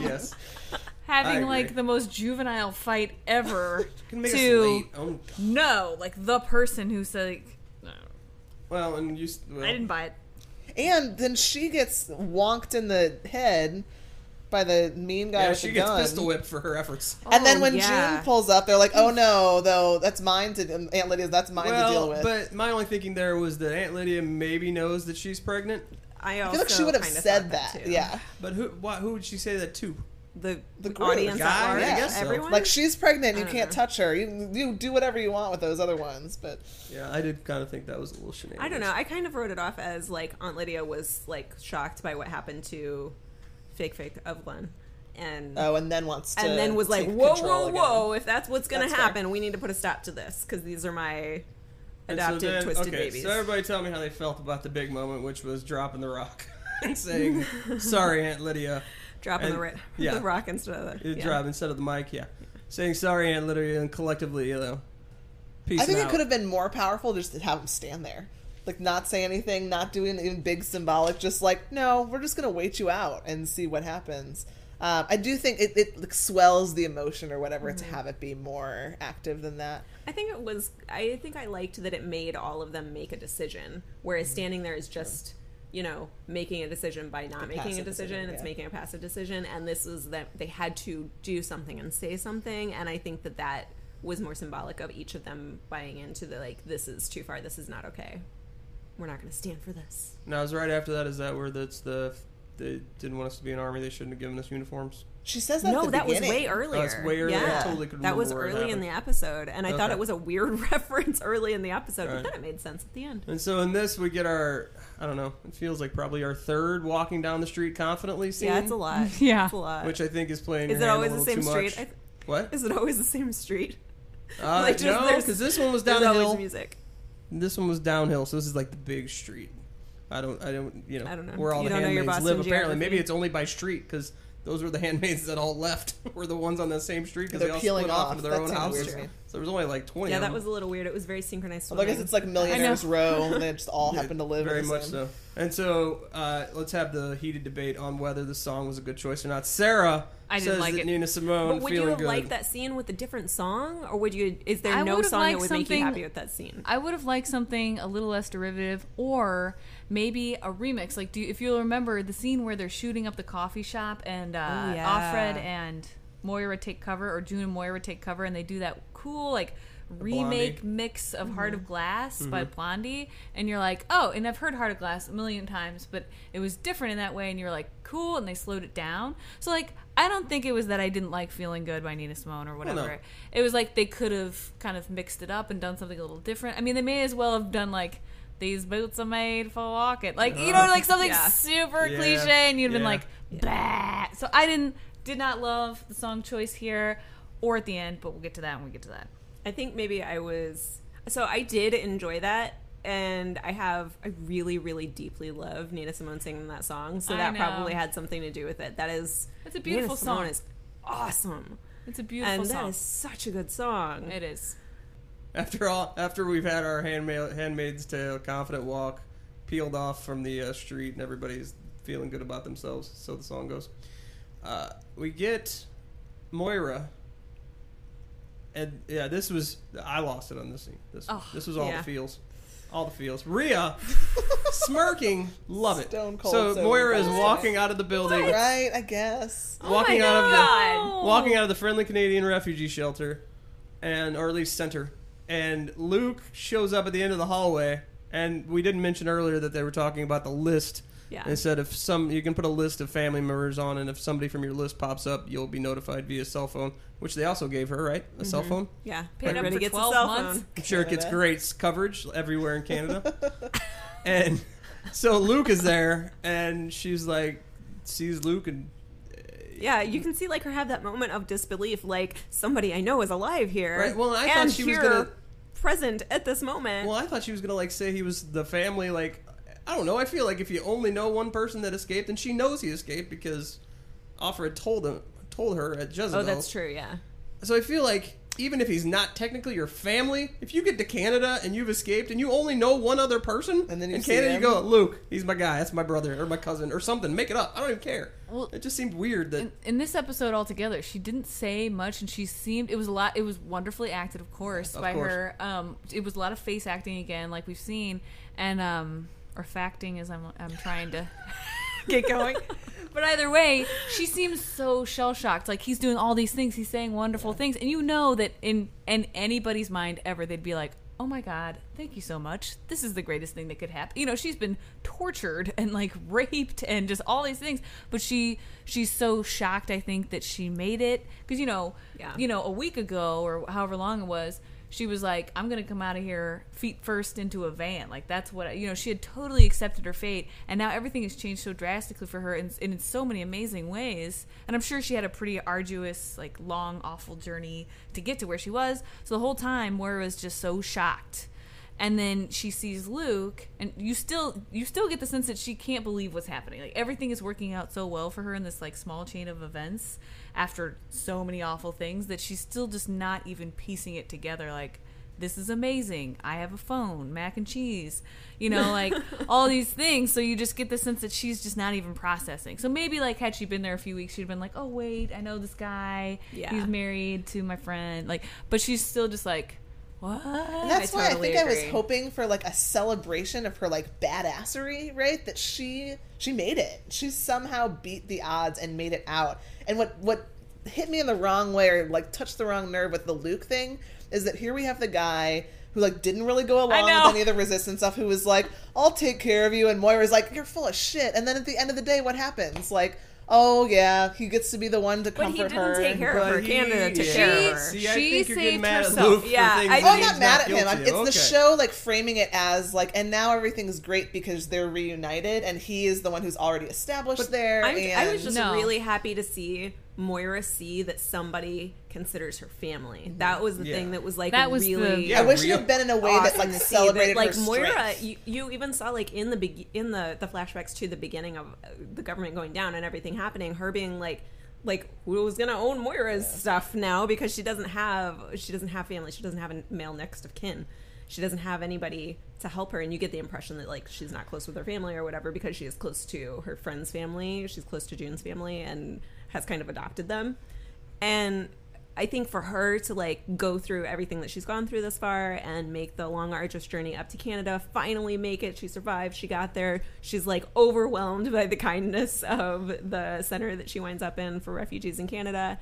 B: yes,
A: Having like the most juvenile fight ever
B: can
A: to.
B: Oh,
A: no, like the person who's like, no,
B: well, and you. Well.
A: I didn't buy it.
D: And then she gets wonked in the head by the mean guy
B: Yeah,
D: with
B: she
D: the
B: gets
D: gun.
B: pistol whipped for her efforts.
D: And then
C: Oh,
D: when
C: yeah.
D: June pulls up, they're like, "Oh no, though that's mine to um, Aunt Lydia's. That's mine to deal with."
B: but my only thinking there was that Aunt Lydia maybe knows that she's pregnant.
C: I,
D: I feel like she would have said
C: thought
D: that. yeah,
B: But who? Why, who would she say that to?
C: the
D: The
C: the
D: group.
C: audience
B: Guy,
C: at large,
B: I guess so.
C: everyone.
D: like she's pregnant. You can't
C: know.
D: touch her. You, you do whatever you want with those other ones. But
B: Yeah, I did kind of think that was a little shenanigans.
C: I don't know. I kind of wrote it off as like Aunt Lydia was like shocked by what happened to fake fake Ofglen, and
D: oh, and then wants to
C: and then was like,
D: take
C: whoa, whoa,
D: again.
C: whoa! If that's what's gonna
D: That's fair.
C: happen, we need to put a stop to this because these are my
B: And so
C: adopted
B: then-
C: twisted
B: okay,
C: babies.
B: So everybody tell me how they felt about the big moment, which was dropping the rock and saying, "Sorry, Aunt Lydia."
C: Dropping the,
B: and-
C: ri-
B: yeah.
C: the rock instead of the yeah.
B: drop instead of the mic, yeah. Saying sorry, Aunt Lydia, and collectively, you know, peace
D: I think it
B: out.
D: could have been more powerful just to have him stand there, like not say anything, not doing even big symbolic, just like no, we're just gonna wait you out and see what happens. Um, I do think it, it like, swells the emotion or whatever
C: Mm-hmm.
D: to have it be more active than that.
C: I think it was. I think I liked that it made all of them make a decision, whereas standing there is just, you know, making a decision by not
D: A
C: making a decision.
D: decision,
C: It's
D: yeah.
C: making a passive decision, and this is that they had to do something and say something, and I think that that was more symbolic of each of them buying into the like, this is too far. This is not okay. We're not going to stand for this.
B: Now, is right after that, is that where that's the. They didn't want us to be an army, they shouldn't have given us uniforms?
D: She says that. at
C: no,
D: the
C: that was way earlier.
B: that's way earlier.
C: Yeah,
B: I totally could
C: that was
B: remember where
C: early in the episode, and I thought it was a weird reference early in the episode,
B: Right.
C: but then it made sense at the end.
B: And so in this, we get our, I don't know, it feels like probably our third walking down the street confidently scene.
C: Yeah, it's a lot.
A: Yeah.
C: it's a lot.
B: Which I think is playing
C: Is it always the same
B: too
C: street?
B: much.
C: I th-
B: What?
C: Is it always the same street?
B: Uh,
C: Like, just
B: no, because this one was
C: down
B: downhill.
C: always music.
B: This one was downhill, so this is like the big street. I don't, I don't, you know,
C: I don't know.
B: where all
C: You
B: the
C: don't know your
B: handmaids
C: Boston
B: live. Apparently,
C: geography?
B: maybe it's only by street because those were the handmaids that all left. were the ones on the same street because
D: They're
B: all split off
D: off.
B: into their
D: That
B: own
D: seems
B: houses.
D: weird.
B: So there was only like twenty.
C: Yeah,
B: of
C: that was a little weird. It was very synchronized.
D: Well, I guess it's like Millionaires
A: know.
D: Row. and They just all
B: Yeah,
D: happen to live
B: very
D: in the
B: much
D: same-
B: so. And so uh, let's have the heated debate on whether the song was a good choice or not. Sarah
A: I didn't
B: says
A: like
B: that
A: it.
B: Nina Simone
C: But would you
B: feeling
C: have
B: good.
C: liked that scene with a different song, or would you? Is there
A: I
C: no
A: would've
C: song that
A: liked
C: would make you
A: something-
C: happy with that scene?
A: I would have liked something a little less derivative, or maybe a remix. Like, do you, if you'll remember the scene where they're shooting up the coffee shop, and uh,
C: yeah.
A: Offred and Moira take cover, or June and Moira take cover, and they do that cool like remake
B: Blondie.
A: mix of Heart
C: Mm-hmm.
A: of Glass by Blondie, and you're like, oh, and I've heard Heart of Glass a million times, but it was different in that way, and you're like, cool, and they slowed it down. So like, I don't think it was that I didn't like Feeling Good by Nina Simone or whatever.
B: no.
A: It was like they could have kind of mixed it up and done something a little different. I mean, they may as well have done like. These boots are made for walking, like you know, like something
C: Yeah.
A: super
B: Yeah.
A: cliche, and you'd have been like, bah. So I didn't, did not love the song choice here, or at the end, but we'll get to that when we get to that.
C: I think maybe I was. So I did enjoy that and I have I really really deeply love Nina Simone singing that song, so
A: I
C: that
A: know.
C: probably had something to do with it. That is
A: It's a beautiful
C: Nina Simone
A: song.
C: is awesome,
A: It's a beautiful
C: and
A: song.
C: that is such a good song.
A: it is.
B: After all, after we've had our handmaid, Handmaid's Tale, Confident Walk, peeled off from the uh, street, and everybody's feeling good about themselves, so the song goes. Uh, we get Moira, and yeah, this was I lost it on this scene. This
A: Oh,
B: this was all
C: yeah.
B: the feels, all the feels. Rhea smirking, love it.
D: Stone cold
B: so
D: sober.
B: Moira is walking out of the building,
D: Right, I guess.
B: Oh walking
C: Oh my
B: out of the walking out of the friendly Canadian refugee shelter, and or at least center. And Luke shows up at the end of the hallway, and we didn't mention earlier that they were talking about the list.
C: Yeah.
B: They said if some you can put a list of family members on, and if somebody from your list pops up, you'll be notified via cell phone, which they also gave her, right? A mm-hmm. cell phone.
C: Yeah,
A: Paid up
C: everybody
A: for
C: gets
A: 12
C: a cell
A: months.
C: phone.
B: I'm sure it gets great coverage everywhere in Canada. and so Luke is there, and she's like, sees Luke, and eh,
C: Yeah, you can see like her have that moment of disbelief, like somebody I know is alive here.
B: Right, well, I thought
C: and
B: she was gonna-
C: present at this moment.
B: Well, I thought she was gonna like say he was the family. Like, I don't know. I feel like if you only know one person that escaped, and she knows he escaped because Offred told him, told her at Jezebel.
C: oh, that's true. Yeah.
B: So I feel like even if he's not technically your family, if you get to Canada and you've escaped and you only know one other person,
D: And then you
B: in
D: see
B: Canada you go, Luke, he's my guy, that's my brother or my cousin or something. Make it up. I don't even care.
A: Well,
B: it just seemed weird that
A: in, in this episode altogether, she didn't say much, and she seemed it was a lot. It was wonderfully acted, of course,
B: Of
A: by
B: course.
A: her. Um, it was a lot of face acting again, like we've seen, and um, or facting, as I'm I'm trying to get going. But either way, she seems so shell shocked. Like he's doing all these things, he's saying wonderful things, and you know that in in anybody's mind ever, they'd be like, "Oh my god, thank you so much. This is the greatest thing that could happen." You know, she's been tortured and like raped and just all these things, but she she's so shocked. I think that she made it because you know,
C: Yeah.
A: you know, a week ago or however long it was. She was like, "I'm gonna come out of here feet first into a van." Like that's what you know. She had totally accepted her fate, and now everything has changed so drastically for her, in, in so many amazing ways. And I'm sure she had a pretty arduous, like long, awful journey to get to where she was. So the whole time, Moira was just so shocked and then she sees Luke, and you still you still get the sense that she can't believe what's happening. Like everything is working out so well for her in this like small chain of events after so many awful things that she's still just not even piecing it together. Like this is amazing. I have a phone, mac and cheese, you know, like all these things. So you just get the sense that she's just not even processing. So maybe like had she been there a few weeks, she'd been like, oh wait, I know this guy.
C: Yeah.
A: he's married to my friend. Like, but she's still just like. What?
D: And that's
C: I
D: why
C: totally
D: I think I was hoping for like a celebration of her like badassery, right? That she she made it. She somehow beat the odds and made it out. And what what hit me in the wrong way or like touched the wrong nerve with the Luke thing is that here we have the guy who like didn't really go along with any of the resistance stuff who was like, I'll take care of you and Moira's like, You're full of shit and then at the end of the day what happens? Like, oh yeah, he gets to be the one to
C: But he
D: comfort
C: didn't
D: her.
C: take
D: and-
C: care of her.
B: he-
C: Canada took
B: yeah.
C: care of her.
B: See, I
A: She
B: think you're
A: saved
B: mad
A: herself.
B: at
C: Yeah,
B: for
C: I-
B: that
D: Oh, I'm
B: he's
D: not mad at him. I'm, it's
B: of.
D: the show like framing it as like, and now everything's great because they're reunited, and he is the one who's already established there.
C: I'm,
D: and
C: I was just
A: No.
C: really happy to see Moira see that somebody considers her family. That was the
B: Yeah.
C: thing that was like
A: That was the-
C: really.
B: Yeah,
D: I wish it
B: real-
D: had been in a way that like
C: to see
D: celebrated
C: like
D: her
C: Moira. You, you even saw like in the beg- in the the flashbacks to the beginning of uh, the government going down and everything happening. Her being like like who's gonna own Moira's stuff now because she doesn't have she doesn't have family. She doesn't have a male next of kin. She doesn't have anybody to help her, and you get the impression that like she's not close with her family or whatever because she is close to her friend's family. She's close to June's family and has kind of adopted them. And I think for her to like go through everything that she's gone through this far and make the long arduous journey up to Canada, finally make it. She survived. She got there. She's like overwhelmed by the kindness of the center that she winds up in for refugees in Canada.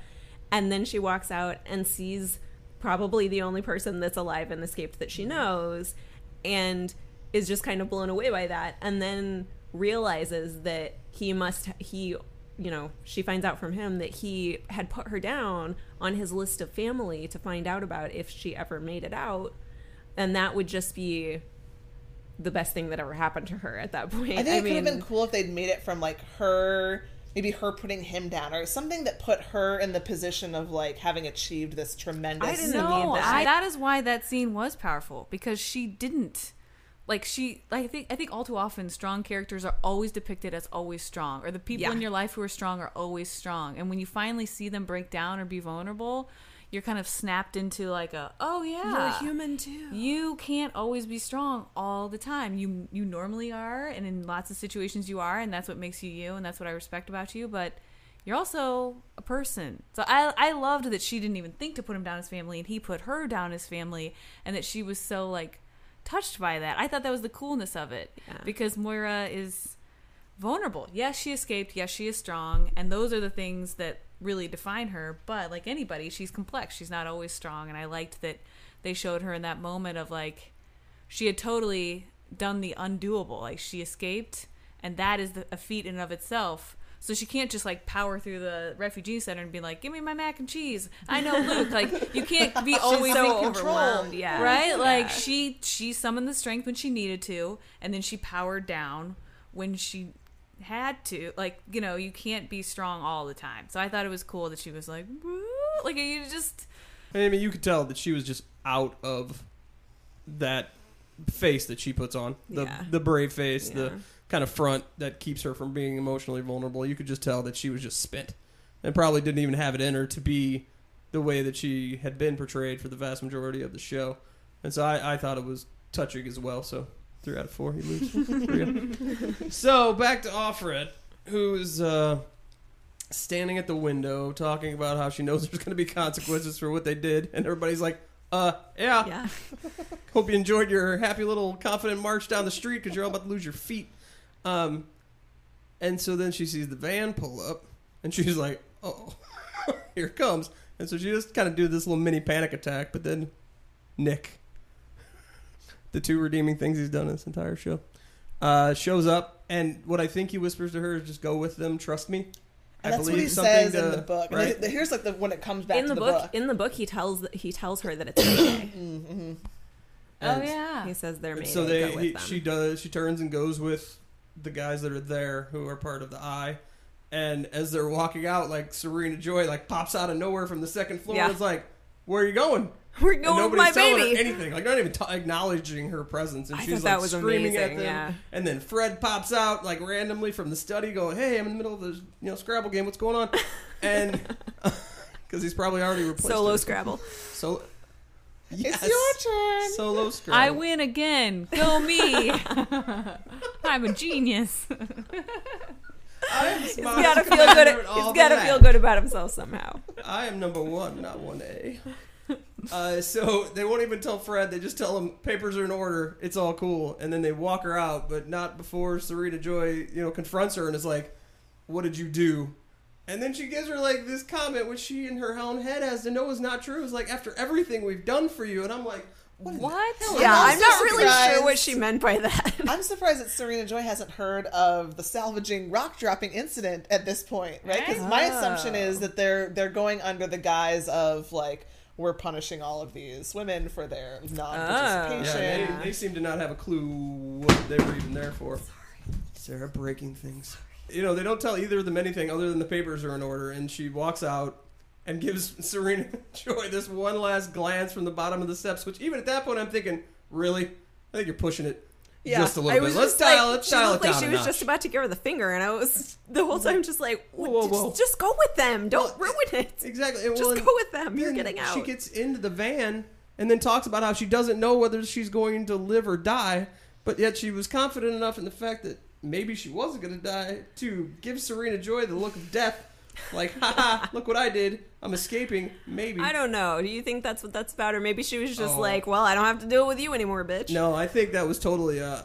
C: And then she walks out and sees probably the only person that's alive and escaped that she mm-hmm. knows and is just kind of blown away by that and then realizes that he must he you know she finds out from him that he had put her down on his list of family to find out about if she ever made it out and that would just be the best thing that ever happened to her at that point
D: I think it could have been cool if they'd made it from like her, maybe her putting him down, or something that put her in the position of like having achieved this tremendous.
C: I didn't
A: No,
C: need that.
A: I, that is why that scene was powerful because she didn't like she like I think I think all too often strong characters are always depicted as always strong or the people
C: Yeah.
A: in your life who are strong are always strong and when you finally see them break down or be vulnerable you're kind of snapped into like a oh yeah
C: You're human too.
A: you can't always be strong all the time you you normally are and in lots of situations you are and that's what makes you you and that's what I respect about you but you're also a person. So I I loved that she didn't even think to put him down as family and he put her down as family and that she was so like touched by that. I thought that was the coolness of it
C: Yeah.
A: because Moira is vulnerable. Yes, she escaped. Yes, she is strong, and those are the things that really define her. But like anybody, she's complex. She's not always strong, and I liked that they showed her in that moment of like she had totally done the undoable. Like she escaped, and that is the, a feat in and of itself. So she can't just like power through the refugee center and be like, "Give me my mac and cheese." I know, Luke. Like you can't be always
C: so
A: in control,
C: overwhelmed, yeah.
A: right? Like
C: Yeah.
A: she she summoned the strength when she needed to, and then she powered down when she had to. Like you know, you can't be strong all the time. So I thought it was cool that she was like, "Woo," like you just
B: I mean, you could tell that she was just out of that face that she puts on the
C: Yeah.
B: the brave face,
C: Yeah.
B: the kind of front that keeps her from being emotionally vulnerable. You could just tell that she was just spent and probably didn't even have it in her to be the way that she had been portrayed for the vast majority of the show. And so I, I thought it was touching as well. So three out of four, he loses. Three. so back to Offred, who's uh, standing at the window talking about how she knows there's going to be consequences for what they did, and everybody's like, "Uh, yeah.
C: Yeah.
B: Hope you enjoyed your happy little confident march down the street because you're all about to lose your feet." Um, and so then she sees the van pull up, and she's like, "Oh, here it comes!" And so she just kind of do this little mini panic attack, but then Nick, the two redeeming things he's done in this entire show, uh, shows up, and what I think he whispers to her is, "Just go with them, trust me."
D: And
B: I
D: that's what
B: believe
D: he
B: something
D: says
B: to-
D: in the book.
B: Right?
D: the- here's like the when it comes back
C: in
D: to
C: the,
D: the,
C: book,
D: book.
C: in the book, he tells he tells her that it's okay.
A: oh yeah.
C: he says they're
B: And
C: made.
B: so
C: go
B: they
C: with
B: he,
C: them.
B: she does she turns and goes with the guys that are there who are part of the eye and as they're walking out like serena joy like pops out of nowhere from the second floor
C: Yeah.
B: and is like where are you going
C: We're
B: and
C: going with
B: nobody's
C: my
B: telling
C: baby.
B: her anything like not even t- acknowledging her presence and
C: I
B: she's like screaming at them
C: yeah.
B: and then fred pops out like randomly from the study going hey i'm in the middle of this you know scrabble game what's going on and because he's probably already replaced
C: Solo
B: her.
C: Scrabble.
B: so yes.
D: It's your turn.
B: solo scrabble
A: I win again. Go me. I'm a genius.
B: I'm smart.
C: He's
B: gotta
C: feel good. He's got to feel good about himself somehow.
B: I am number one, not one A. Uh, so they won't even tell Fred. They just tell him papers are in order. It's all cool, and then they walk her out, but not before Serena Joy, you know, confronts her and is like, "What did you do?" And then she gives her like this comment, which she in her own head has to know is not true. Is like after everything we've done for you, and I'm like, what?
A: What?
B: hell?
C: Yeah,
D: I'm
C: I'm
D: so
C: not really sure what she meant by that.
D: I'm surprised that Serena Joy hasn't heard of the salvaging rock dropping incident at this point, right? Because my
C: Oh.
D: assumption is that they're they're going under the guise of like we're punishing all of these women for their non-participation.
B: Yeah,
C: Yeah.
B: they, they seem to not have a clue what they were even there for. Sorry, Sarah breaking things. You know, they don't tell either of them anything other than the papers are in order, and she walks out and gives Serena Joy this one last glance from the bottom of the steps. Which even at that point, I'm thinking, really, I think you're pushing it yeah, just a little bit. Let's dial,
C: like,
B: let's dial it down
C: like she was
B: notch.
C: just about to give her the finger, and I was the whole time just like,
B: Whoa, whoa, whoa.
C: Just, just go with them. Don't
B: Well,
C: ruin it.
B: Exactly. and
C: Just
B: well,
C: go with them. You're getting out.
B: She gets into the van and then talks about how she doesn't know whether she's going to live or die, but yet she was confident enough in the fact that maybe she wasn't going to die to give Serena Joy the look of death. Like, haha, look what I did. I'm escaping. Maybe.
C: I don't know. Do you think that's what that's about, or maybe she was just
B: Oh.
C: like, "Well, I don't have to deal with you anymore, bitch."
B: No, I think that was totally uh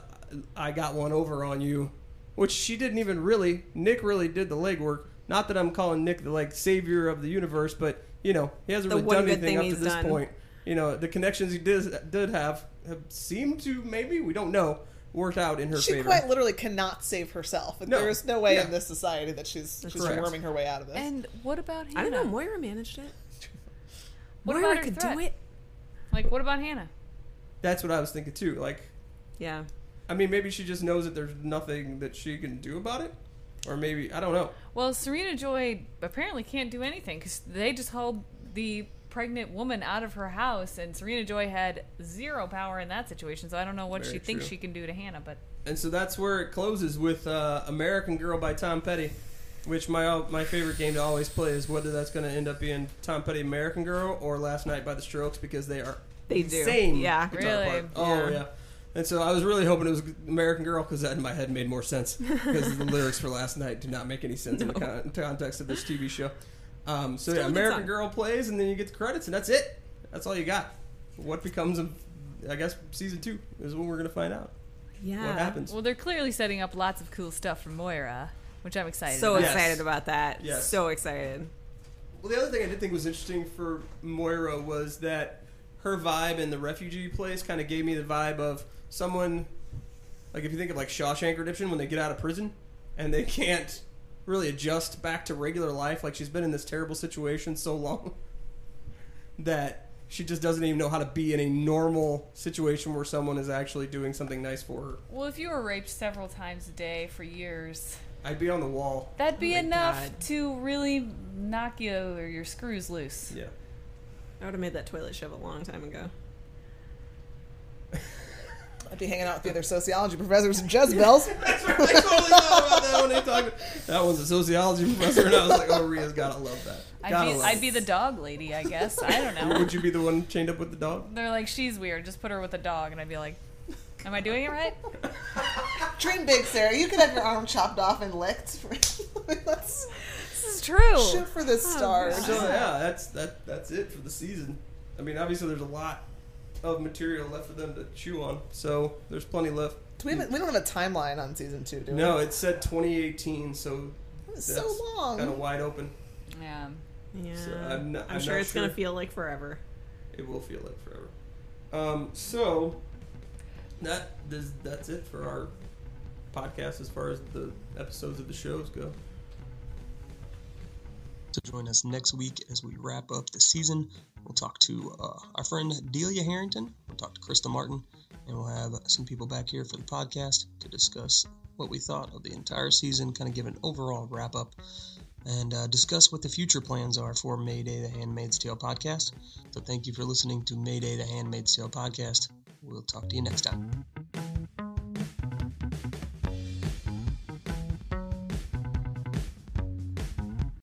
B: I got one over on you, which she didn't even really. Nick really did the legwork. Not that I'm calling Nick the like savior of the universe, but you know he hasn't
C: The
B: really done anything up to this
C: done.
B: point. You know the connections he did did have have seemed to maybe we don't know worked out in her favor.
D: She
B: favor.
D: quite literally cannot save herself.
B: No.
D: there is no way
B: Yeah.
D: in this society that she's she's
B: correct.
D: worming her way out of this.
A: And what about Hannah?
C: I don't know. Moira managed it.
A: What
C: Moira
A: about her
C: could
A: threat?
C: do it.
A: Like, what about Hannah?
B: That's what I was thinking too. Like,
C: Yeah.
B: I mean, maybe she just knows that there's nothing that she can do about it, or maybe I don't know.
A: Well, Serena Joy apparently can't do anything because they just hold the pregnant woman out of her house, and Serena Joy had zero power in that situation. So I don't know what
B: Very
A: she thinks she can do to Hannah, but
B: And so that's where it closes with uh, American Girl by Tom Petty, which my my favorite game to always play is whether that's going to end up being Tom Petty American Girl or Last Night by the Strokes because they are
C: They do.
B: insane.
C: Yeah.
B: guitar
A: Really?
B: part. Oh
C: Yeah.
B: yeah. And so I was really hoping it was American Girl because that in my head made more sense because the lyrics for Last Night do not make any sense in the con- context of this TV show. Um, so
C: Still
B: yeah, American. Girl plays and then you get the credits and that's it. That's all you got. What becomes of, I guess, season two is when we're going to find out
C: Yeah.
B: what happens.
A: well, they're clearly setting up lots of cool stuff for Moira, which I'm excited.
C: So
A: about.
B: Yes.
C: excited about that.
B: Yes.
C: So excited.
B: Well, the other thing I did think was interesting for Moira was that her vibe in the refugee place kind of gave me the vibe of someone, like if you think of like Shawshank Redemption, when they get out of prison and they can't really adjust back to regular life. Like she's been in this terrible situation so long that she just doesn't even know how to be in a normal situation where someone is actually doing something nice for her.
A: Well, if you were raped several times a day for years,
B: I'd be on the wall.
A: that'd be
C: Oh
A: enough
C: God.
A: to really knock you or your screws loose.
B: Yeah.
C: I would have made that toilet shove a long time ago.
D: I'd be hanging out with the other sociology professors and Jezebels.
B: That's right. I totally thought about that when they talked. That was a sociology professor, and I was like, "Oh, Ria's gotta love that."
A: I'd be,
B: love
A: I'd be the dog lady, I guess. I don't know.
B: Would you be the one chained up with the dog?
A: They're like, she's weird. Just put her with a dog, and I'd be like, am I doing it right?
D: Dream big, Sarah. You could have your arm chopped off and licked. Let's
A: This is true.
D: shoot for the oh, stars.
B: So yeah, that's that. That's it for the season. I mean, obviously, there's a lot of material left for them to chew on, so there's plenty left.
D: Do we, have, we don't have a timeline on season two, do we?
B: No, it said 2018, so
D: It's so long.
B: kind of wide open.
A: Yeah.
C: Yeah.
B: So I'm not-
C: I'm,
B: I'm
C: sure
B: not
C: it's gonna feel like forever.
B: It will feel like forever. Um, so that is, that's it for our podcast as far as the episodes of the shows go.
E: to join us next week as we wrap up the season. We'll talk to uh, our friend Delia Harrington. We'll talk to Krista Martin, and we'll have some people back here for the podcast to discuss what we thought of the entire season, kind of give an overall wrap up, and uh, discuss what the future plans are for Mayday the Handmaid's Tale podcast. So thank you for listening to Mayday the Handmaid's Tale podcast. We'll talk to you next time.